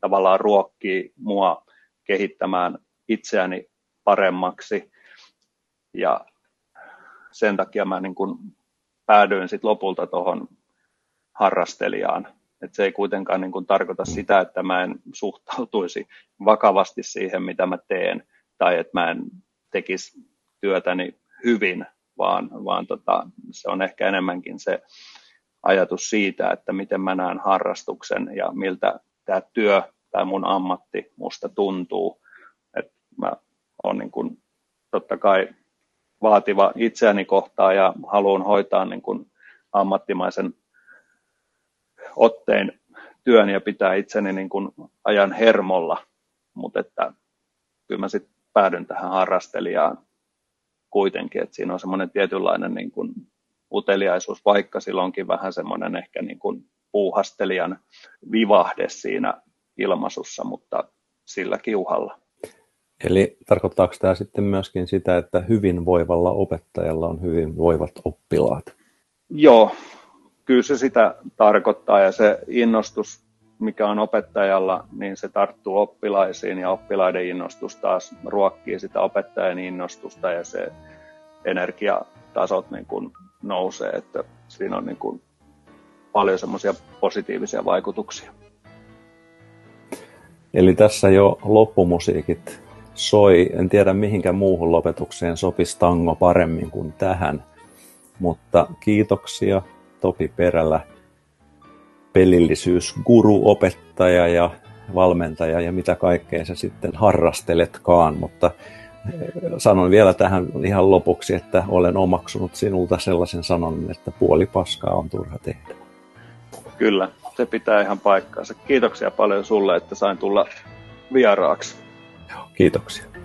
tavallaan ruokkii mua kehittämään itseäni paremmaksi ja sen takia mä niin kuin päädyin sit lopulta tuohon harrastelijaan. Et se ei kuitenkaan niin kuin tarkoita mm. sitä, että mä en suhtautuisi vakavasti siihen, mitä mä teen, tai että mä en tekisi työtäni hyvin, vaan, vaan tota, se on ehkä enemmänkin se ajatus siitä, että miten mä näen harrastuksen ja miltä tämä työ tai mun ammatti musta tuntuu. Et mä oon niin kuin, totta kai vaativa itseäni kohtaan ja haluan hoitaa niin kuin ammattimaisen otteen työn ja pitää itseni niin kuin ajan hermolla, mutta että kyllä mä sitten päädyn tähän harrastelijaan kuitenkin, että siinä on semmoinen tietynlainen niin kuin uteliaisuus, vaikka silloinkin vähän semmoinen ehkä niin kuin puuhastelijan vivahde siinä ilmaisussa, mutta sillä kiuhalla. Eli tarkoittaako tämä sitten myöskin sitä, että hyvinvoivalla opettajalla on hyvinvoivat oppilaat? Joo, kyllä se sitä tarkoittaa ja se innostus, mikä on opettajalla, niin se tarttuu oppilaisiin ja oppilaiden innostus taas ruokkii sitä opettajan innostusta ja se energiatasot niin kuin nousee, että siinä on niin kuin paljon semmoisia positiivisia vaikutuksia. Eli tässä jo loppumusiikit soi. En tiedä mihinkä muuhun lopetukseen sopisi tango paremmin kuin tähän. Mutta kiitoksia Topi Perälä, pelillisyys, guru, opettaja ja valmentaja ja mitä kaikkea sä sitten harrasteletkaan. Mutta eh, sanon vielä tähän ihan lopuksi, että olen omaksunut sinulta sellaisen sanon, että puoli paskaa on turha tehdä. Kyllä, se pitää ihan paikkaansa. Kiitoksia paljon sulle, että sain tulla vieraaksi. Kiitoksia.